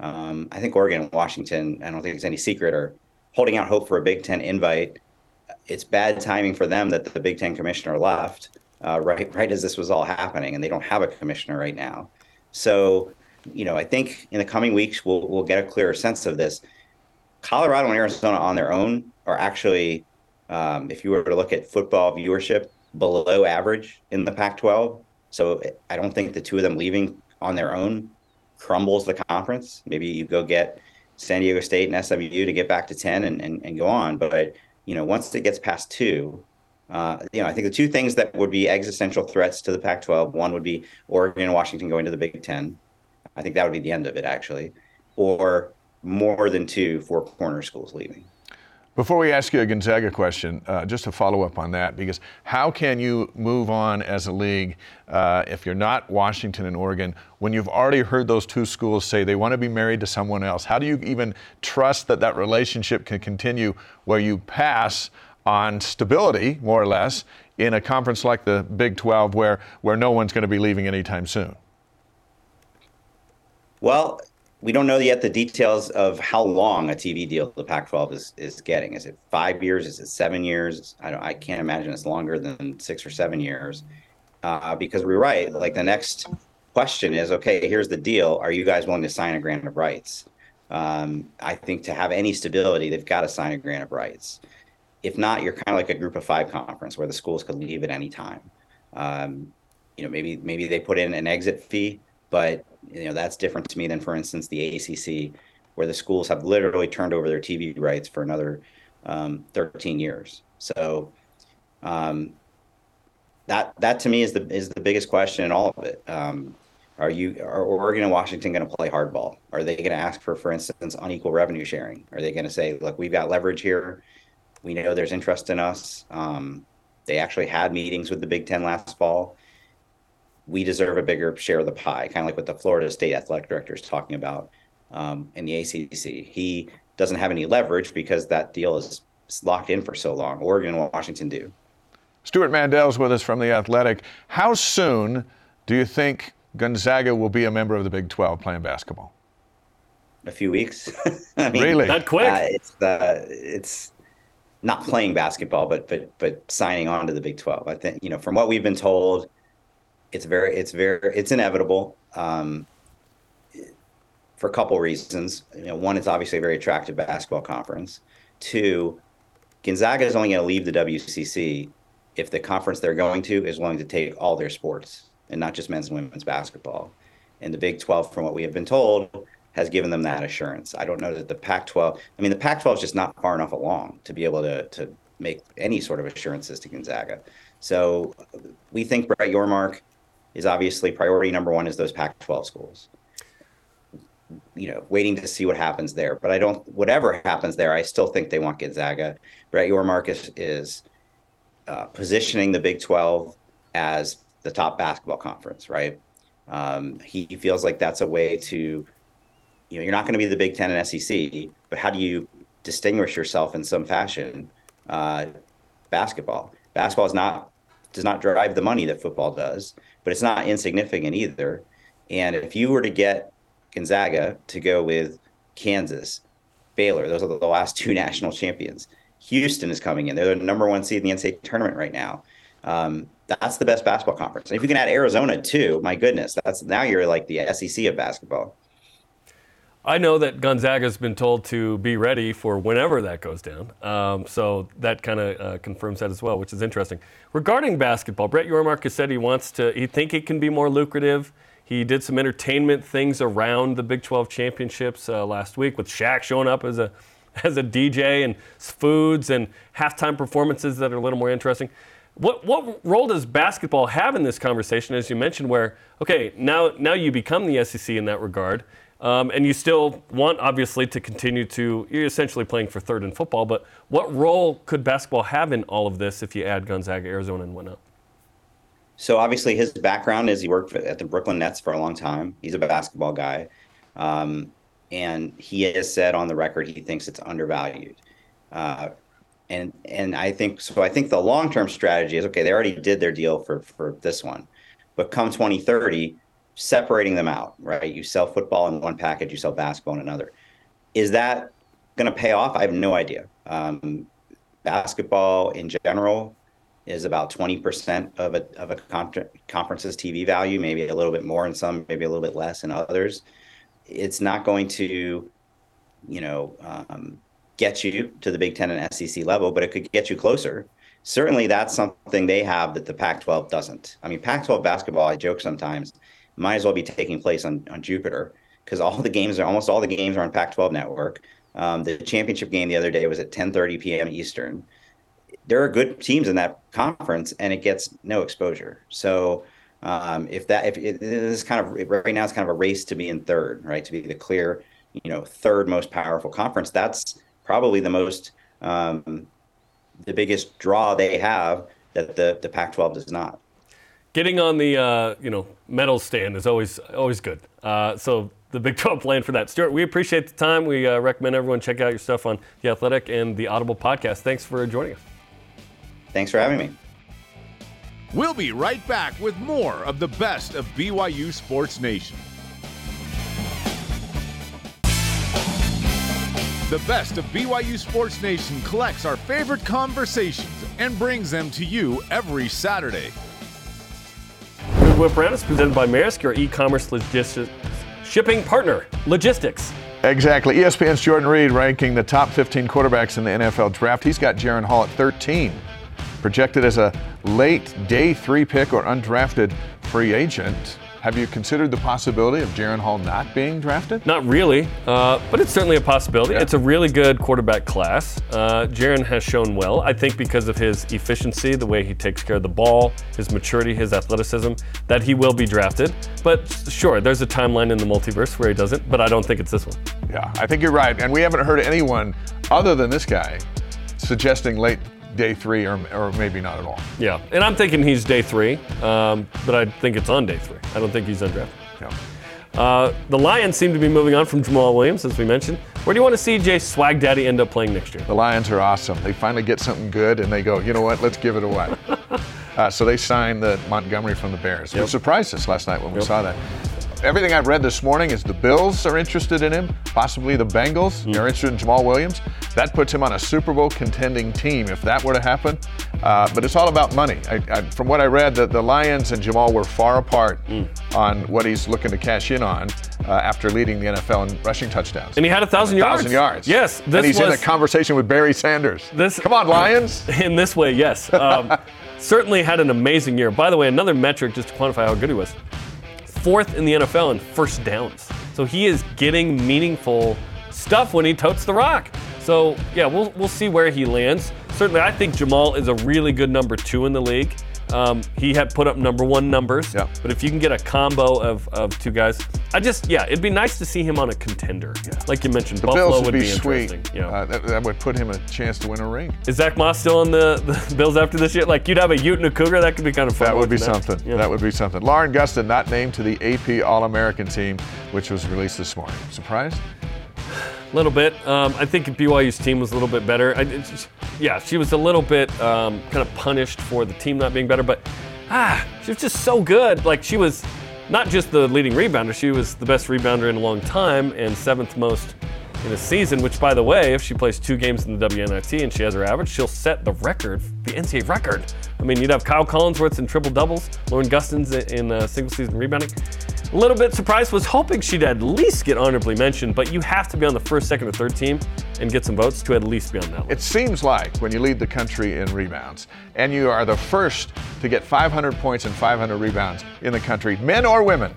Um, I think Oregon and Washington, I don't think it's any secret, are holding out hope for a Big Ten invite. It's bad timing for them that the Big Ten commissioner left uh, right right as this was all happening, and they don't have a commissioner right now. So, you know, I think in the coming weeks we'll we'll get a clearer sense of this. Colorado and Arizona on their own are actually, um, if you were to look at football viewership, below average in the Pac 12. So I don't think the two of them leaving on their own crumbles the conference. Maybe you go get San Diego State and SMU to get back to 10 and, and, and go on. But, you know, once it gets past two, uh, you know, I think the two things that would be existential threats to the Pac 12 one would be Oregon and Washington going to the Big Ten. I think that would be the end of it, actually. Or more than two four corner schools leaving. Before we ask you a Gonzaga question, uh, just to follow up on that, because how can you move on as a league uh, if you're not Washington and Oregon when you've already heard those two schools say they want to be married to someone else? How do you even trust that that relationship can continue where you pass on stability, more or less, in a conference like the Big 12 where, where no one's going to be leaving anytime soon? Well, we don't know yet the details of how long a TV deal the Pac-12 is is getting. Is it five years? Is it seven years? I don't. I can't imagine it's longer than six or seven years, uh, because we're right. Like the next question is, okay, here's the deal. Are you guys willing to sign a grant of rights? Um, I think to have any stability, they've got to sign a grant of rights. If not, you're kind of like a group of five conference where the schools could leave at any time. Um, you know, maybe maybe they put in an exit fee, but you know that's different to me than, for instance, the ACC, where the schools have literally turned over their TV rights for another um, 13 years. So um, that that to me is the is the biggest question in all of it. Um, are you are Oregon and Washington going to play hardball? Are they going to ask for, for instance, unequal revenue sharing? Are they going to say, look, we've got leverage here. We know there's interest in us. Um, they actually had meetings with the Big Ten last fall we deserve a bigger share of the pie, kind of like what the Florida State athletic director is talking about um, in the ACC. He doesn't have any leverage because that deal is locked in for so long. Oregon and Washington do. Stewart Mandel's with us from the Athletic. How soon do you think Gonzaga will be a member of the Big 12 playing basketball? A few weeks. I mean, really? Not quick. Uh, it's uh, it's not playing basketball, but but but signing on to the Big 12. I think you know from what we've been told it's very it's very it's inevitable um, for a couple reasons. You know, one, it's obviously a very attractive basketball conference. Two, Gonzaga is only going to leave the WCC if the conference they're going to is willing to take all their sports and not just men's and women's basketball. And the Big 12, from what we have been told, has given them that assurance. I don't know that the Pac 12, I mean, the Pac 12 is just not far enough along to be able to, to make any sort of assurances to Gonzaga. So we think Brett Yormark is obviously priority number one is those Pac-12 schools. You know, waiting to see what happens there. But I don't. Whatever happens there, I still think they want Gonzaga. Brett Yormark is, is uh, positioning the Big 12 as the top basketball conference, right? Um, he feels like that's a way to, you know, you're not going to be the Big Ten and SEC, but how do you distinguish yourself in some fashion? Uh, basketball. Basketball is not does not drive the money that football does but it's not insignificant either. And if you were to get Gonzaga to go with Kansas, Baylor, those are the last two national champions. Houston is coming in. They're the number one seed in the NCAA tournament right now. Um, that's the best basketball conference. And if you can add Arizona too, my goodness, that's now you're like the SEC of basketball. I know that Gonzaga's been told to be ready for whenever that goes down. Um, so that kind of uh, confirms that as well, which is interesting. Regarding basketball, Brett Yormark has said he wants to, he think it can be more lucrative. He did some entertainment things around the Big 12 championships uh, last week with Shaq showing up as a, as a DJ and foods and halftime performances that are a little more interesting. What, what role does basketball have in this conversation, as you mentioned, where, okay, now, now you become the SEC in that regard? Um, and you still want, obviously, to continue to, you're essentially playing for third in football, but what role could basketball have in all of this if you add Gonzaga, Arizona, and whatnot? So, obviously, his background is he worked at the Brooklyn Nets for a long time. He's a basketball guy. Um, and he has said on the record he thinks it's undervalued. Uh, and and I think so. I think the long term strategy is okay. They already did their deal for for this one, but come 2030, separating them out, right? You sell football in one package, you sell basketball in another. Is that going to pay off? I have no idea. Um, basketball in general is about 20% of a, of a conference's TV value, maybe a little bit more in some, maybe a little bit less in others. It's not going to, you know, um, get you to the Big Ten and SEC level, but it could get you closer. Certainly, that's something they have that the Pac 12 doesn't. I mean, Pac 12 basketball, I joke sometimes, might as well be taking place on, on Jupiter because all the games are almost all the games are on Pac-12 network. Um, the championship game the other day was at 10:30 p.m. Eastern. There are good teams in that conference, and it gets no exposure. So um, if that if it, it is kind of right now, it's kind of a race to be in third, right? To be the clear, you know, third most powerful conference. That's probably the most um, the biggest draw they have that the the Pac-12 does not getting on the uh, you know medal stand is always always good. Uh, so the Big 12 plan for that. Stewart, we appreciate the time. We uh, recommend everyone check out your stuff on the Athletic and the Audible podcast. Thanks for joining us. Thanks for having me. We'll be right back with more of the best of BYU Sports Nation. The best of BYU Sports Nation collects our favorite conversations and brings them to you every Saturday. Whip Round is presented by Maersk, your e-commerce logistics shipping partner. Logistics. Exactly. ESPN's Jordan Reid ranking the top 15 quarterbacks in the NFL draft. He's got Jaren Hall at 13, projected as a late day three pick or undrafted free agent. Have you considered the possibility of Jaren Hall not being drafted? Not really, uh, but it's certainly a possibility. Yeah. It's a really good quarterback class. Uh, Jaren has shown well, I think, because of his efficiency, the way he takes care of the ball, his maturity, his athleticism, that he will be drafted. But sure, there's a timeline in the multiverse where he doesn't, but I don't think it's this one. Yeah, I think you're right. And we haven't heard anyone other than this guy suggesting late day three or, or maybe not at all. Yeah, and I'm thinking he's day three, um, but I think it's on day three. I don't think he's undrafted. Yeah. Uh, the Lions seem to be moving on from Jamaal Williams, as we mentioned. Where do you want to see Jay Swag Daddy end up playing next year? The Lions are awesome. They finally get something good and they go, you know what, let's give it away. uh, so they signed the Montgomery from the Bears, Yep. which surprised us last night when we Yep. saw that. Everything I've read this morning is the Bills are interested in him, possibly the Bengals. Hmm. They're interested in Jamaal Williams. That puts him on a Super Bowl contending team if that were to happen. Uh, but it's all about money. I, I, from what I read, the, the Lions and Jamaal were far apart Hmm. on what he's looking to cash in on uh, after leading the NFL in rushing touchdowns. And he had a thousand yards. thousand yards. Yes, and he's in a conversation with Barry Sanders. This- Come on, Lions. in this way. Yes, um, certainly had an amazing year. By the way, another metric just to quantify how good he was: fourth in the NFL in first downs. So he is getting meaningful stuff when he totes the rock. So yeah, we'll we'll see where he lands. Certainly, I think Jamaal is a really good number two in the league. Um, he had put up number one numbers, Yeah. but if you can get a combo of, of two guys, I just yeah, it'd be nice to see him on a contender. Like you mentioned, The Buffalo Bills would be, interesting. sweet. Yeah. Uh, that, that would put him a chance to win a ring. Is Zach Moss still on the, the Bills after this year? Like you'd have a Ute and a Cougar, that could be kind of fun. That would be something. Yeah. That would be something. Lauren Gustin not named to the AP All-American team, which was released this morning. Surprised? A little bit. Um, I think BYU's team was a little bit better. I, just- yeah, she was a little bit um, kind of punished for the team not being better, but ah, she was just so good. Like she was not just the leading rebounder, she was the best rebounder in a long time and seventh most in a season. Which, by the way, if she plays two games in the WNIT and she has her average, she'll set the record, the NCAA record. I mean, you'd have Kyle Collinsworth in triple doubles, Lauren Gustins in uh, single season rebounding. A little bit surprised, was hoping she'd at least get honorably mentioned, but you have to be on the first, second, or third team and get some votes to at least be on that list. It seems like when you lead the country in rebounds and you are the first to get 500 points and 500 rebounds in the country, men or women,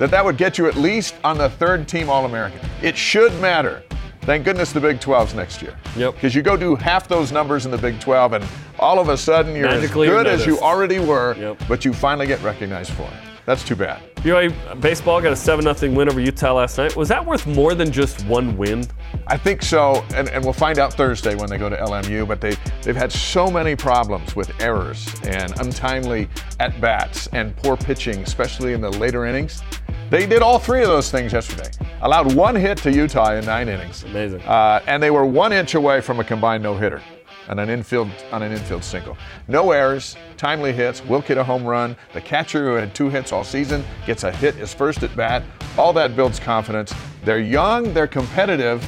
that that would get you at least on the third team All-American. It should matter. Thank goodness the Big 12's next year. Yep. Because you go do half those numbers in the Big 12 and all of a sudden you're Magically as good as you already were, Yep. but you finally get recognized for it. That's too bad. BYU baseball got a 7 0 win over Utah last night. Was that worth more than just one win? I think so, and, and we'll find out Thursday when they go to LMU. But they they've had so many problems with errors and untimely at bats and poor pitching, especially in the later innings. They did all three of those things yesterday. Allowed one hit to Utah in nine innings. Amazing. Uh, and they were one inch away from a combined no hitter on an infield on an infield single. No errors, timely hits. Wilk hit a home run. The catcher who had two hits all season gets a hit his first at bat. All that builds confidence. They're young. They're competitive.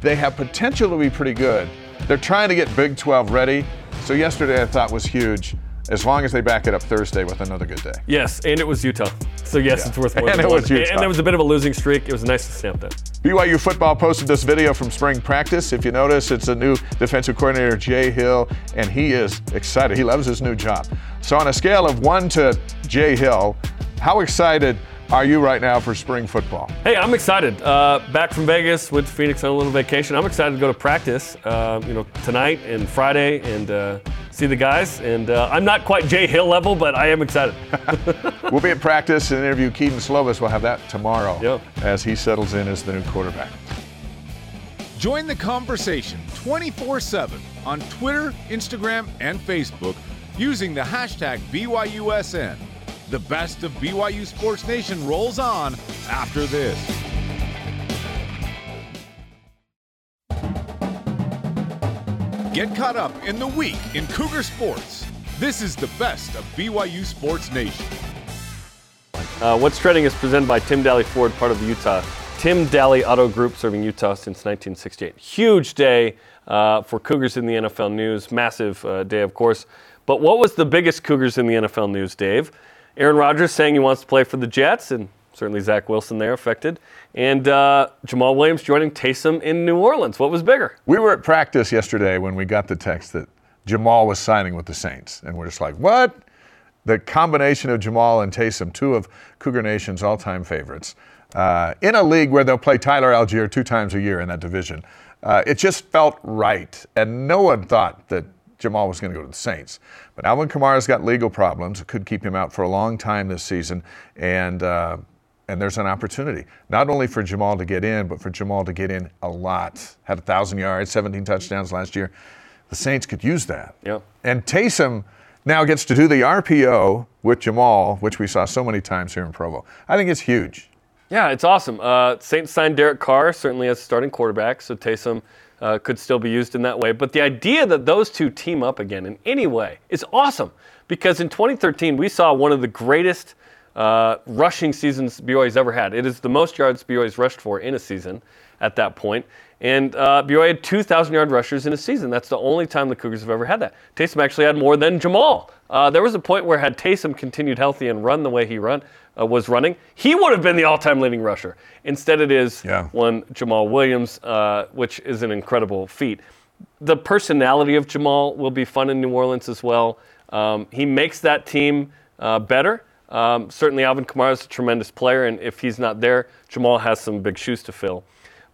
They have potential to be pretty good. They're trying to get Big 12 ready. So yesterday I thought was huge. As long as they back it up Thursday with another good day. Yes, and it was Utah. So, yes, Yeah. it's worth more And it one. was Utah. And there was a bit of a losing streak. It was nice to stamp that. BYU football posted this video from spring practice. If you notice, it's a new defensive coordinator, Jay Hill, and he is excited. He loves his new job. So, on a scale of one to Jay Hill, how excited are you right now for spring football? Hey, I'm excited. Uh, back from Vegas, went to Phoenix on a little vacation. I'm excited to go to practice, uh, you know, tonight and Friday and uh, see the guys. And uh, I'm not quite Jay Hill level, but I am excited. We'll be at practice and interview Kedon Slovis. We'll have that tomorrow Yep. as he settles in as the new quarterback. Join the conversation 24 7 on Twitter, Instagram, and Facebook using the hashtag BYUSN. The best of BYU Sports Nation rolls on after this. Get caught up in the week in Cougar Sports. This is the best of BYU Sports Nation. Uh, What's Trending is presented by Tim Dahle Ford, part of the Utah Tim Dahle Auto Group, serving Utah since 1968. Huge day uh, for Cougars in the NFL news. Massive uh, day, of course. But what was the biggest Cougars in the NFL news, Dave? Aaron Rodgers saying he wants to play for the Jets, and certainly Zach Wilson there affected. And uh, Jamaal Williams joining Taysom in New Orleans. What was bigger? We were at practice yesterday when we got the text that Jamaal was signing with the Saints, and we're just like, what? The combination of Jamaal and Taysom, two of Cougar Nation's all-time favorites, uh, in a league where they'll play Tyler Allgeier two times a year in that division. Uh, it just felt right, and no one thought that Jamaal was going to go to the Saints. But Alvin Kamara's got legal problems; it could keep him out for a long time this season, and. Uh, and there's an opportunity not only for Jamaal to get in, but for Jamaal to get in a lot. Had a thousand yards, 17 touchdowns last year. The Saints could use that. Yep. And Taysom now gets to do the RPO with Jamaal, which we saw so many times here in Provo. I think it's huge. Yeah, it's awesome. Uh, Saints signed Derek Carr, certainly as starting quarterback, so Taysom uh, could still be used in that way. But the idea that those two team up again in any way is awesome because in 2013 we saw one of the greatest uh, rushing seasons BYU's ever had. It is the most yards BYU's rushed for in a season at that point. And uh, BYU had 2,000 yard rushers in a season. That's the only time the Cougars have ever had that. Taysom actually had more than Jamaal. Uh, there was a point where had Taysom continued healthy and run the way he run uh, was running, he would have been the all-time leading rusher. Instead, it is Yeah. one Jamaal Williams, uh, which is an incredible feat. The personality of Jamaal will be fun in New Orleans as well. Um, he makes that team uh, better. Um, certainly, Alvin Kamara is a tremendous player, and if he's not there, Jamaal has some big shoes to fill.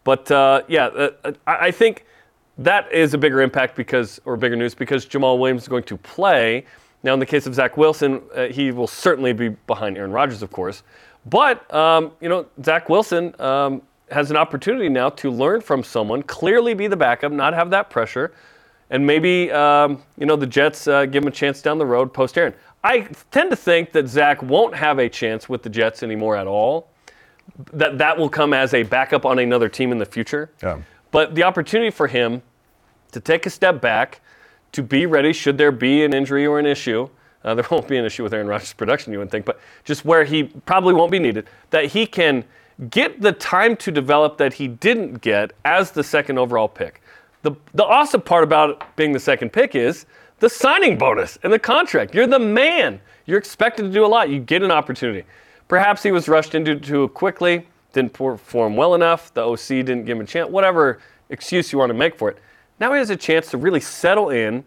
But uh, yeah, uh, I, I think that is a bigger impact because, or bigger news, because Jamaal Williams is going to play. Now, in the case of Zach Wilson, uh, he will certainly be behind Aaron Rodgers, of course. But um, you know, Zach Wilson um, has an opportunity now to learn from someone, clearly be the backup, not have that pressure, and maybe um, you know the Jets uh, give him a chance down the road post Aaron. I tend to think that Zach won't have a chance with the Jets anymore at all. That that will come as a backup on another team in the future. Yeah. But the opportunity for him to take a step back, to be ready should there be an injury or an issue. Uh, there won't be an issue with Aaron Rodgers' production, you wouldn't think, but just where he probably won't be needed, that he can get the time to develop that he didn't get as the second overall pick. The, the awesome part about being the second pick is the signing bonus and the contract. You're the man. You're expected to do a lot. You get an opportunity. Perhaps he was rushed into too quickly, didn't perform well enough, the OC didn't give him a chance, whatever excuse you want to make for it. Now he has a chance to really settle in.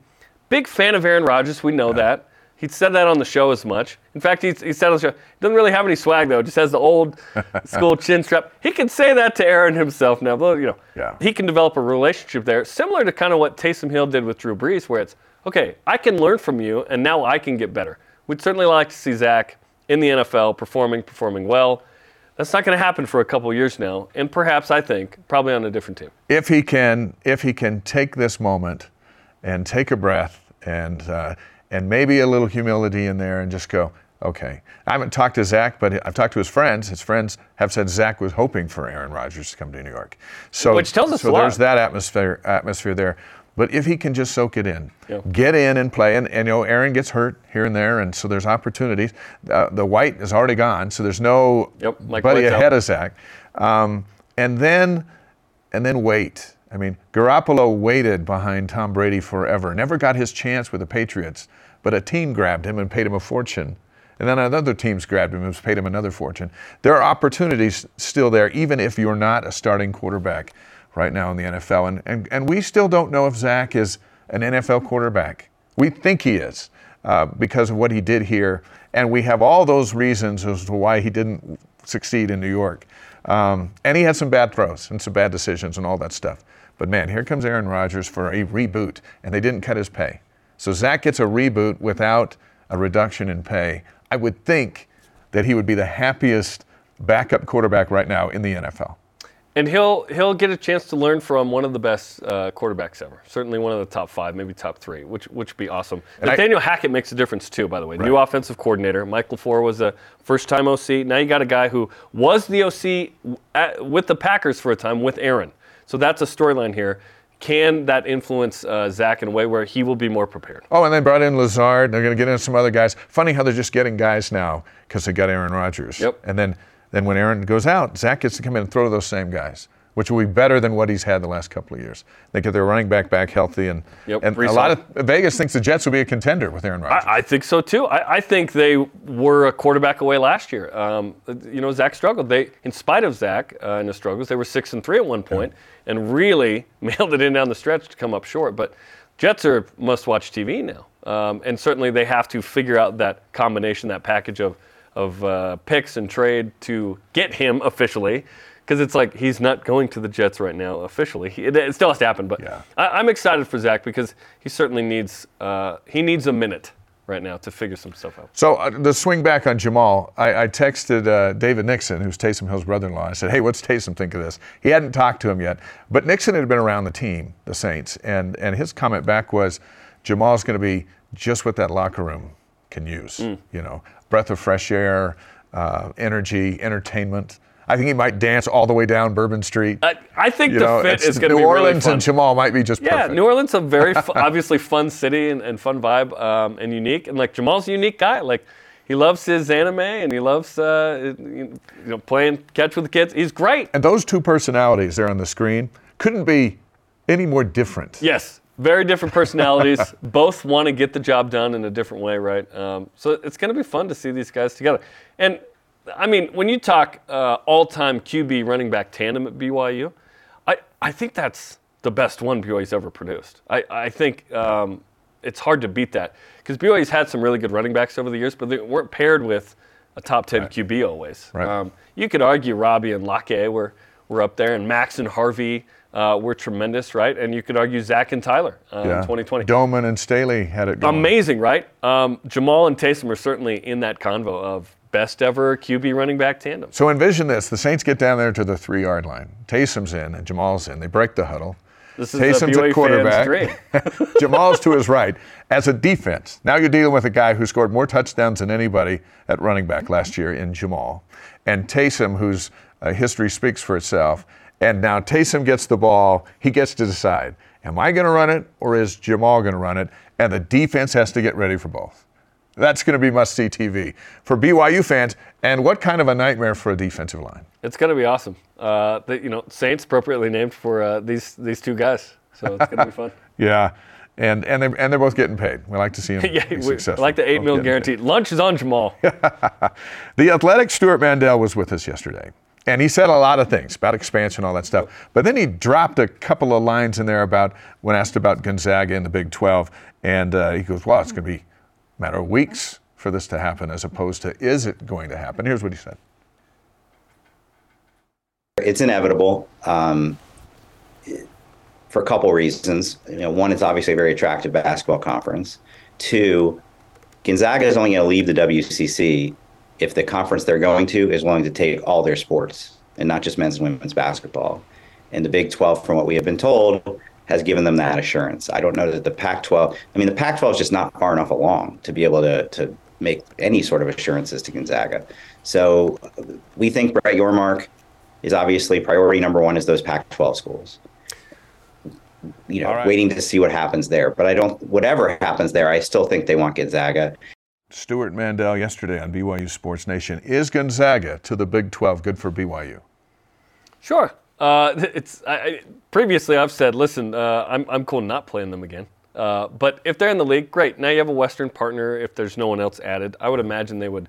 Big fan of Aaron Rodgers, we know that. He said that on the show as much. In fact, he, he said on the show, doesn't really have any swag though, just has the old school chin strap. He can say that to Aaron himself now, but you know, Yeah. he can develop a relationship there, similar to kind of what Taysom Hill did with Drew Brees, where it's, okay, I can learn from you, and now I can get better. We'd certainly like to see Zach in the NFL performing, performing well. That's not going to happen for a couple years now, and perhaps I think probably on a different team. if he can if he can take this moment and take a breath and uh, and maybe a little humility in there and just go okay i haven't talked to zach but i've talked to his friends his friends have said zach was hoping for aaron rodgers to come to new york so Which tells us so a lot. there's that atmosphere atmosphere there but if he can just soak it in Yeah. get in and play and, and you know aaron gets hurt here and there and so there's opportunities uh, the white is already gone so there's no Yep, Mike buddy White's out. ahead of zach um, and then and then wait. I mean, Garoppolo waited behind Tom Brady forever, never got his chance with the Patriots, but a team grabbed him and paid him a fortune. And then another teams grabbed him and paid him another fortune. There are opportunities still there, even if you're not a starting quarterback right now in the NFL. And, and, and we still don't know if Zach is an NFL quarterback. We think he is uh, because of what he did here. And we have all those reasons as to why he didn't succeed in New York. Um, and he had some bad throws and some bad decisions and all that stuff. But man, here comes Aaron Rodgers for a reboot, and they didn't cut his pay. So Zach gets a reboot without a reduction in pay. I would think that he would be the happiest backup quarterback right now in the NFL. And he'll he'll get a chance to learn from one of the best uh, quarterbacks ever. Certainly one of the top five, maybe top three, which which would be awesome. And I- Nathaniel Hackett makes a difference too, by the way. New offensive coordinator. Michael LaFleur was a first-time OC. Now you got a guy who was the OC at, with the Packers for a time with Aaron. So that's a storyline here. can that influence uh, Zach in a way where he will be more prepared? Oh, and they brought in Lazard. They're going to get in some other guys. Funny how they're just getting guys now because they got Aaron Rodgers. Yep. And then, then when Aaron goes out, Zach gets to come in and throw to those same guys, which will be better than what he's had the last couple of years. They get their running back back healthy, and Yep, and a lot of Vegas thinks the Jets will be a contender with Aaron Rodgers. I, I think so too. I, I think they were a quarterback away last year. Um, you know, Zach struggled. They, in spite of Zach uh, and his struggles, they were six and three at one point, and really mailed it in down the stretch to come up short. But Jets are must-watch TV now, um, and certainly they have to figure out that combination, that package of of uh, picks and trade to get him officially. Because it's like he's not going to the Jets right now officially. He- It, it still has to happen, but Yeah. I, I'm excited for Zach because he certainly needs uh, he needs a minute right now to figure some stuff out. So uh, the swing back on Jamaal, I, I texted uh, David Nixon, who's Taysom Hill's brother-in-law. I said, "Hey, what's Taysom think of this?" He hadn't talked to him yet, but Nixon had been around the team, the Saints, and and his comment back was, "Jamaal's going to be just what that locker room can use. Mm. You know, breath of fresh air, uh, energy, entertainment." I think he might dance all the way down Bourbon Street. I, I think you the know, fit is going to be New really Orleans fun. and Jamaal might be just perfect. yeah, perfect. New Orleans a very fu- obviously fun city and, and fun vibe um, and unique. And like Jamaal's a unique guy. Like he loves his anime and he loves uh, you know playing catch with the kids. He's great. And those two personalities there on the screen couldn't be any more different. Yes, very different personalities. Both want to get the job done in a different way, right? Um, so it's going to be fun to see these guys together. And I mean, when you talk uh, all-time QB running back tandem at BYU, I, I think that's the best one BYU's ever produced. I, I think um, it's hard to beat that because BYU's had some really good running backs over the years, but they weren't paired with a top 10 QB always. Right. Um, you could argue Robbie and Lake were, were up there, and Max and Harvey uh, were tremendous, right? And you could argue Zach and Tyler uh, in 2020. Doman and Staley had it going. Amazing, right? Um, Jamaal and Taysom are certainly in that convo of best ever QB running back tandem. So envision this: the Saints get down there to the three-yard line. Taysom's in and Jamaal's in. They break the huddle. This is Taysom's a at quarterback. fan's dream. Jamaal's to his right. As a defense, now you're dealing with a guy who scored more touchdowns than anybody at running back last year in Jamaal, and Taysom, whose uh, history speaks for itself. And now Taysom gets the ball. He gets to decide: Am I going to run it, or is Jamaal going to run it? And the defense has to get ready for both. That's going to be must-see TV for BYU fans. And what kind of a nightmare for a defensive line? It's going to be awesome. Uh, the, you know, Saints appropriately named for uh, these these two guys, so it's going to be fun. Yeah, and and they and they're both getting paid. We like to see them yeah, be we, successful. like the eight Both mil getting paid. guaranteed. Lunch is on Jamaal. The athletic Stewart Mandel was with us yesterday, and he said a lot of things about expansion, all that stuff. But then he dropped a couple of lines in there about when asked about Gonzaga in the Big 12, and uh, he goes, "Well, it's going to be a matter of weeks for this to happen, as opposed to is it going to happen?" Here's what he said. It's inevitable um, for a couple reasons. You know, one, it's obviously a very attractive basketball conference. Two, Gonzaga is only going to leave the WCC if the conference they're going to is willing to take all their sports and not just men's and women's basketball. And the Big 12, from what we have been told, has given them that assurance. I don't know that the Pac 12, I mean, the Pac 12 is just not far enough along to be able to, to make any sort of assurances to Gonzaga. So we think Brett Yormark is obviously priority number one is those Pac 12 schools. You know, right. waiting to see what happens there. But I don't, whatever happens there, I still think they want Gonzaga. Stewart Mandel yesterday on BYU Sports Nation. Is Gonzaga to the Big 12 good for BYU? Sure. Uh, it's I, previously I've said, listen, uh, I'm I'm cool not playing them again. Uh, but if they're in the league, great. Now you have a Western partner. If there's no one else added, I would imagine they would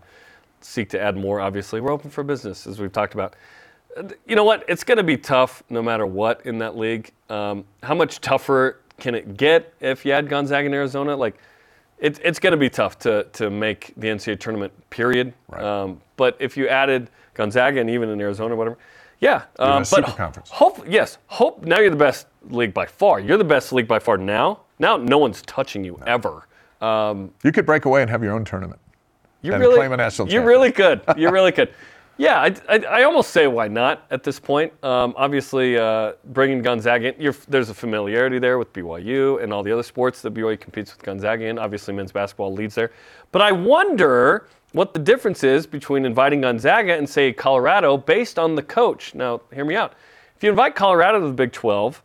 seek to add more. Obviously, we're open for business, as we've talked about. You know what? It's going to be tough no matter what in that league. Um, how much tougher can it get if you add Gonzaga and Arizona? Like, it, it's going to be tough to, to make the NCAA tournament, period. Right. Um, but if you added Gonzaga and even in Arizona, whatever, yeah. Um, but super conference. hope, yes, hope now you're the best league by far. You're the best league by far now. Now no one's touching you ever. Um, You could break away and have your own tournament. you And really, claim a national you really could. You really could. Yeah, I, I, I almost say why not at this point. Um, obviously, uh, bringing Gonzaga in, you're, there's a familiarity there with BYU and all the other sports that BYU competes with Gonzaga in. Obviously, men's basketball leads there. But I wonder what the difference is between inviting Gonzaga and, say, Colorado based on the coach. Now, hear me out. If you invite Colorado to the Big 12,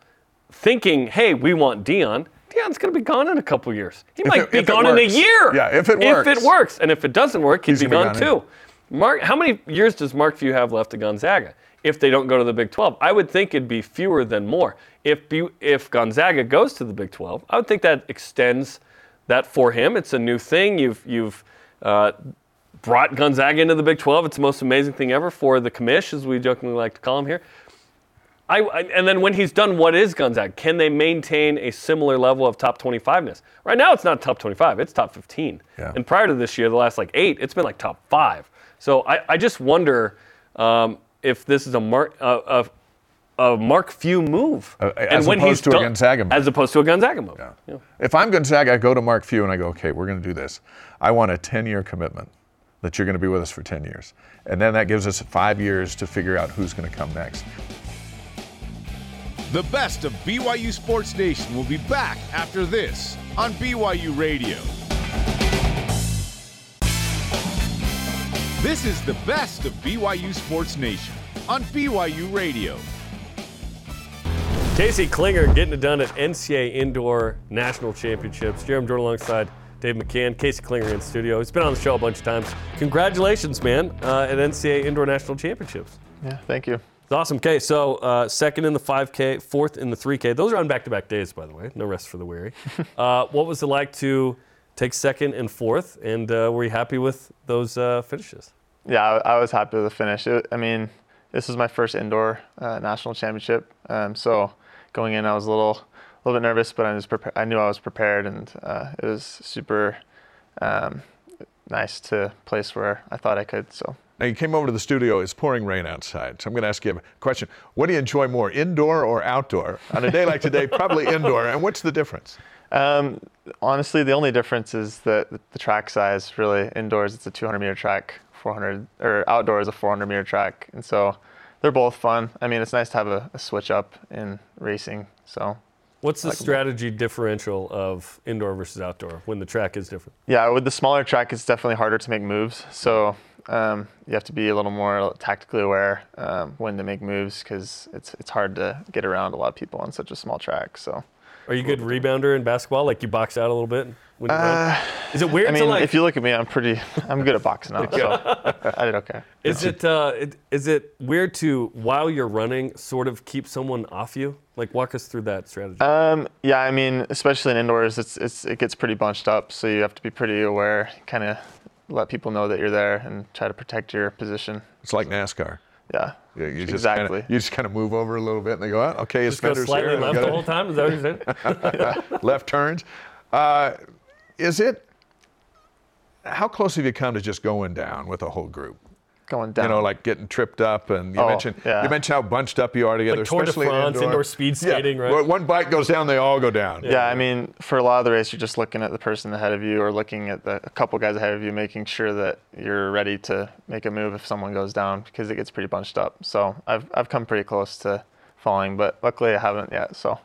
thinking, hey, we want Deion. Deion's going to be gone in a couple years. He If might it- be gone in a year. Yeah, if it works. If it works. And if it doesn't work, he'd He's be gone be gone, too. Mark, how many years does Mark Few have left to Gonzaga if they don't go to the Big 12? I would think it'd be fewer than more. If, if Gonzaga goes to the Big 12, I would think that extends that for him. It's a new thing. You've, you've uh, brought Gonzaga into the Big 12. It's the most amazing thing ever for the commish, as we jokingly like to call him here. I, I- and then when he's done, what is Gonzaga? Can they maintain a similar level of top 25ness? Right now, it's not top 25; it's top 15. Yeah. And prior to this year, the last like eight, it's been like top five. So I, I just wonder um, if this is a mark a, a, a Mark Few move, Uh, as opposed to a Gonzaga move. as opposed to a Gonzaga move. Yeah. If I'm Gonzaga, I go to Mark Few and I go, okay, we're going to do this. I want a 10 year commitment that you're going to be with us for 10 years. And then that gives us five years to figure out who's going to come next. The best of BYU Sports Nation will be back after this on BYU Radio. This is the best of BYU Sports Nation on BYU Radio. Casey Clinger getting it done at NCAA Indoor National Championships. Jarom Jordan alongside Dave McCann. Casey Clinger in studio. He's been on the show a bunch of times. Congratulations, man, uh, at NCAA Indoor National Championships. Yeah, thank you. It's awesome. Okay, so uh, second in the 5K, fourth in the 3K. Those are on back-to-back days, by the way. No rest for the weary. uh, what was it like to take second and fourth, and uh, were you happy with those uh, finishes? Yeah, I, I was happy with the finish. It, I mean, this was my first indoor uh, national championship, um, so going in, I was a little, a little bit nervous, but I was prepa- I knew I was prepared, and uh, it was super um, nice to place where I thought I could. So Now, you came over to the studio, it's pouring rain outside. So I'm going to ask you a question. What do you enjoy more, indoor or outdoor? On a day like today, probably indoor. And what's the difference? Um, honestly, the only difference is that the, track size. Really, indoors it's a 200 meter track, 400 or outdoors a 400 meter track, and so they're both fun. I mean, it's nice to have a, a switch up in racing. So What's the Like strategy differential of indoor versus outdoor when the track is different? yeah, with the smaller track, it's definitely harder to make moves. So um, you have to be a little more tactically aware um, when to make moves because it's it's hard to get around a lot of people on such a small track. So. Are you a good rebounder in basketball? Like you box out a little bit when you Uh, run? Is it weird I mean, to like? if you look at me, I'm pretty, I'm good at boxing out, so I did okay. Is it, uh, it is it weird to while you're running sort of keep someone off you? Like walk us through that strategy. Um, yeah, I mean, especially in indoors, it's, it's it gets pretty bunched up, so you have to be pretty aware, kind of let people know that you're there and try to protect your position. It's like NASCAR. Yeah, You, you just exactly. Kinda, you just kind of move over a little bit and they go, oh, okay, his Just go fender's slightly here. and I've left the whole time. Is that what you're saying? it." left turns. Uh, is it, how close have you come to just going down with a whole group? Going down. You know, like getting tripped up, and you Oh, mentioned yeah. you mentioned how bunched up you are together, Like Tour de especially France, indoor speed skating, yeah. right? Well, One bike goes down, they all go down. yeah, I mean, for a lot of the race, you're just looking at the person ahead of you or looking at the, a couple guys ahead of you, making sure that you're ready to make a move if someone goes down because it gets pretty bunched up. So I've, I've come pretty close to falling, but luckily I haven't yet. So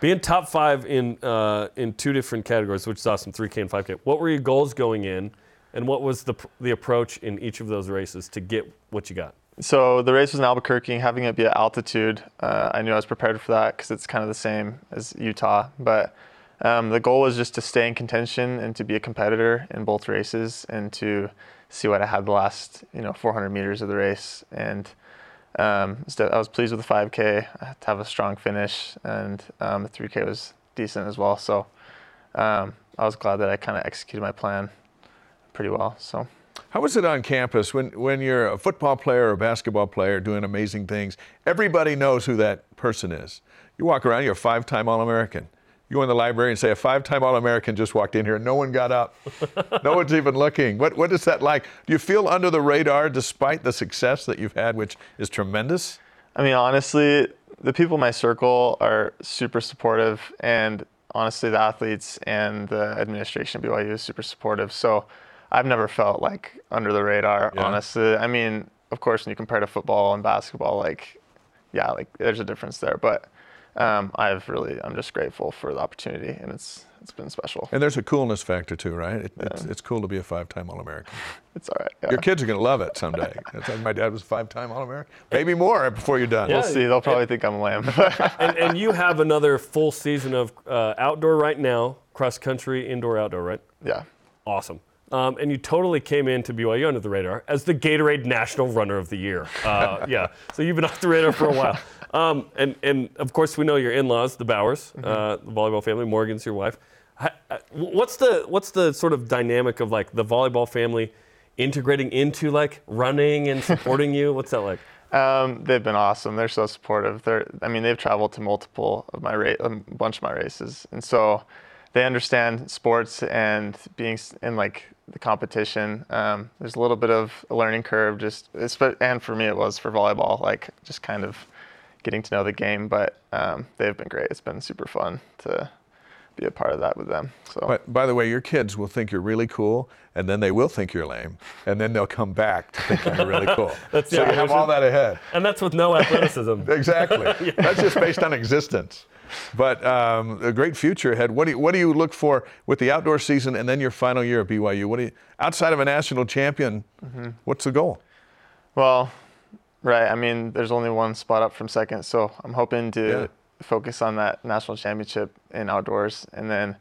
Being top five in uh, in two different categories, which is awesome, 3K and 5K. What were your goals going in, and what was the the approach in each of those races to get what you got? So the race was in Albuquerque, having it be at altitude. Uh, I knew I was prepared for that because it's kind of the same as Utah. But um, the goal was just to stay in contention and to be a competitor in both races and to see what I had the last you know 400 meters of the race. And um, so I was pleased with the 5K. I had to have a strong finish, and um, the 3K was decent as well. So um, I was glad that I kind of executed my plan pretty well. So. How is it on campus when, when you're a football player or a basketball player doing amazing things? Everybody knows who that person is. You walk around, you're a five time All American. You go in the library and say, a five time All American just walked in here and no one got up. no one's even looking. What, what is that like? Do you feel under the radar despite the success that you've had, which is tremendous? I mean, honestly, the people in my circle are super supportive, and honestly, the athletes and the administration of BYU is super supportive. So I've never felt like under the radar, Yeah. honestly. I mean, of course, when you compare to football and basketball, like, yeah, like there's a difference there. But um, I've really I'm just grateful for the opportunity, and it's it's been special. And there's a coolness factor too, right? It, it's, it's cool to be a five-time All-American. It's all right. Yeah. Your kids are going to love it someday. It's like my dad was a five-time All-American. Maybe more before you're done. We'll see. They'll probably think I'm lame. and, and you have another full season of uh, outdoor right now, cross country, indoor, outdoor, right? yeah. Awesome. Um, and you totally came into BYU under the radar as the Gatorade National Runner of the Year. Uh, yeah, so you've been off the radar for a while. Um, and, and of course, we know your in-laws, the Bowers, uh, the volleyball family. Morgan's your wife. Uh, What's the what's the sort of dynamic of like the volleyball family integrating into like running and supporting you? What's that like? Um, they've been awesome. They're so supportive. They're, I mean, they've traveled to multiple of my ra- a bunch of my races, and so they understand sports and being in like the competition. Um, there's a little bit of a learning curve, just espe- and for me it was for volleyball, like just kind of getting to know the game. But um, they've been great. It's been super fun to be a part of that with them. So But by the way, your kids will think you're really cool, and then they will think you're lame, and then they'll come back to thinking you're really cool. That's so the you have all that ahead. And that's with no athleticism. Exactly. That's just based on existence. But um, a great future ahead. What do you, what do you look for with the outdoor season and then your final year at BYU? What do you, outside of a national champion? Mm-hmm. What's the goal? Well, right. I mean, there's only one spot up from second, so I'm hoping to Yeah. focus on that national championship in outdoors, and then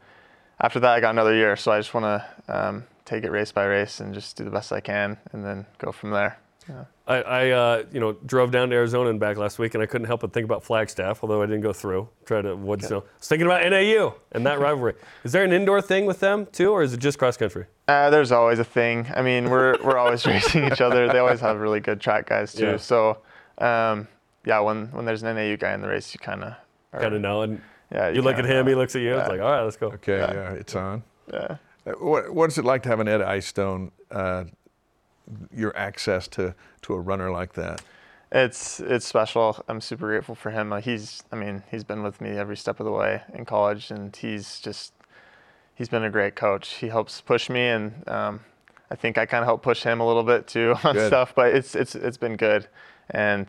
after that, I got another year. So I just want to um, take it race by race and just do the best I can, and then go from there. Yeah. I, I uh, you know, drove down to Arizona and back last week, and I couldn't help but think about Flagstaff, although I didn't go through. Tried to avoid snow. I was thinking about NAU and that rivalry. Is there an indoor thing with them too, or is it just cross country? Uh, there's always a thing. I mean, we're we're always racing each other. They always have really good track guys too. Yeah. So, um, yeah, when when there's an NAU guy in the race, you kind of Kind of know. And Yeah, you, look at him, know. he looks at you. It's like, all right, let's go. Okay, yeah, it's on. Yeah. Uh, What, what's it like to have an Ed Eyestone, uh, your access to, to a runner like that? It's it's special. I'm super grateful for him. Uh, he's I mean he's been with me every step of the way in college, and he's just he's been a great coach. He helps push me, and um, I think I kind of help push him a little bit too on Good. stuff. But it's it's it's been good, and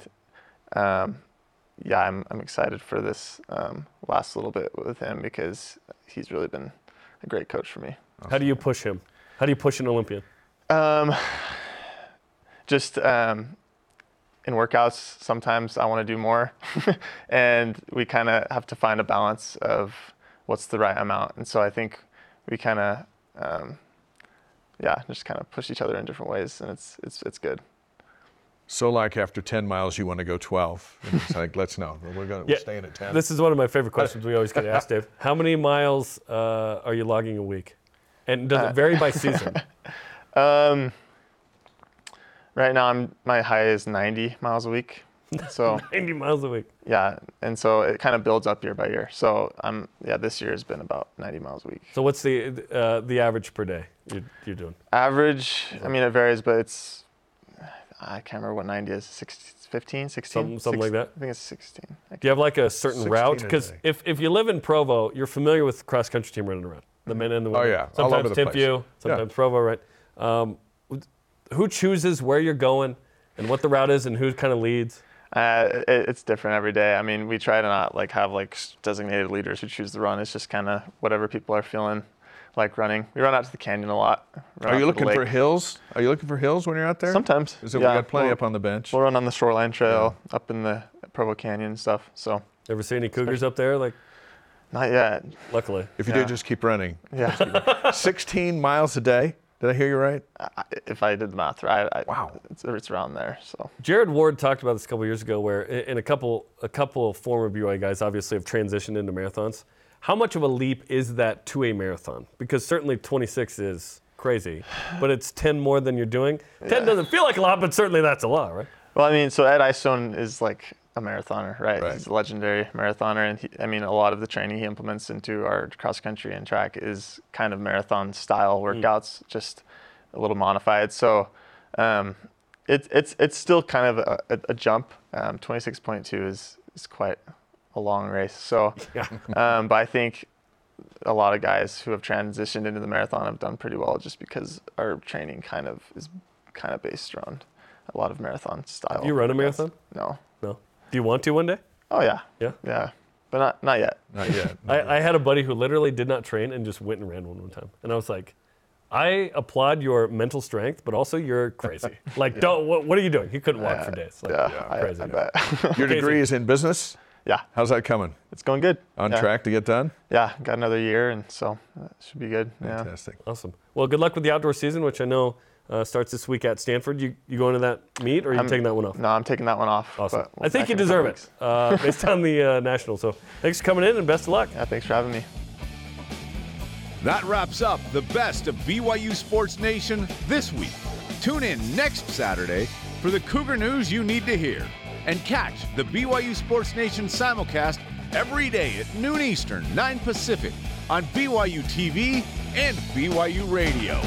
um, yeah, I'm I'm excited for this um, last little bit with him because he's really been a great coach for me. How do you push him? How do you push an Olympian? Um, just um, in workouts, sometimes I want to do more, and we kind of have to find a balance of what's the right amount. And so I think we kind of, um, yeah, just kind of push each other in different ways, and it's it's it's good. So, like after 10 miles, you want to go 12. And it's like, let's know. We're, gonna, we're Yeah, staying at 10. This is one of my favorite questions we always get asked, Dave. How many miles uh, are you logging a week? And does it vary by season? Um, right now, I'm my high is 90 miles a week. So 90 miles a week. yeah, and so it kind of builds up year by year. So I'm yeah, this year has been about 90 miles a week. So what's the uh, the average per day you're, you're doing? Average, I mean, it varies, but it's, I can't remember what 90 is, 16, 15, 16? Something- something like that? I think it's 16. Do you have like a certain route? Because if, if you live in Provo, you're familiar with the cross country team running around, the men and the women. Oh, yeah, all over Sometimes the place. Timpview, sometimes Provo, right? Um, who chooses where you're going and what the route is and who kind of leads? Uh, it, it's different every day. I mean, we try to not like have like designated leaders who choose the run. It's just kind of whatever people are feeling like running. We run out to the canyon a lot. Are you looking for hills? Are you looking for hills when you're out there? Sometimes. Is it, yeah, we got plenty we'll, up on the bench. We'll run on the shoreline trail up in the Provo Canyon and stuff. So Ever see any cougars up there? Like, not yet. luckily. If you Yeah. do, just keep running. Yeah. 16 miles a day. Did I hear you right? I- if I did the math right, I, Wow. it's, it's around there. So Jared Ward talked about this a couple years ago, where in a couple a couple of former BYU guys obviously have transitioned into marathons. How much of a leap is that to a marathon? Because certainly 26 is crazy, but it's 10 more than you're doing. 10 doesn't feel like a lot, but certainly that's a lot, right? Well, I mean, so Ed Eyestone is like a marathoner, right? Right. He's a legendary marathoner, and he, I mean, a lot of the training he implements into our cross country and track is kind of marathon style workouts, just a little modified. So, um, it's it's it's still kind of a, a, a jump. Um, 26.2 is is quite a long race. So, um, but I think a lot of guys who have transitioned into the marathon have done pretty well, just because our training kind of is kind of based around a lot of marathon style. you run a marathon? No. No. Do you want to one day? Oh yeah. Yeah. Yeah. but not not yet. Not yet. I, I had a buddy who literally did not train and just went and ran one one time, and I was like, I applaud your mental strength, but also you're crazy. Like, don't. What, what are you doing? He couldn't walk for uh, days. Like, yeah, I, crazy. I bet. Your Casey. degree is in business. yeah, How's that coming? it's going good. On Yeah. track to get done? Yeah, got another year, and so that should be good. Yeah. Fantastic. Awesome. Well, good luck with the outdoor season, which I know uh, starts this week at Stanford. You you going to that meet, or are you I'm- taking that one off? No, I'm taking that one off. Awesome. we'll I think you deserve it uh, based on the uh, national. So thanks for coming in and best of luck. Yeah, thanks for having me. That wraps up the best of BYU Sports Nation this week. Tune in next Saturday for the Cougar news you need to hear. And catch the BYU Sports Nation simulcast every day at noon Eastern, 9 Pacific on BYU TV and BYU Radio.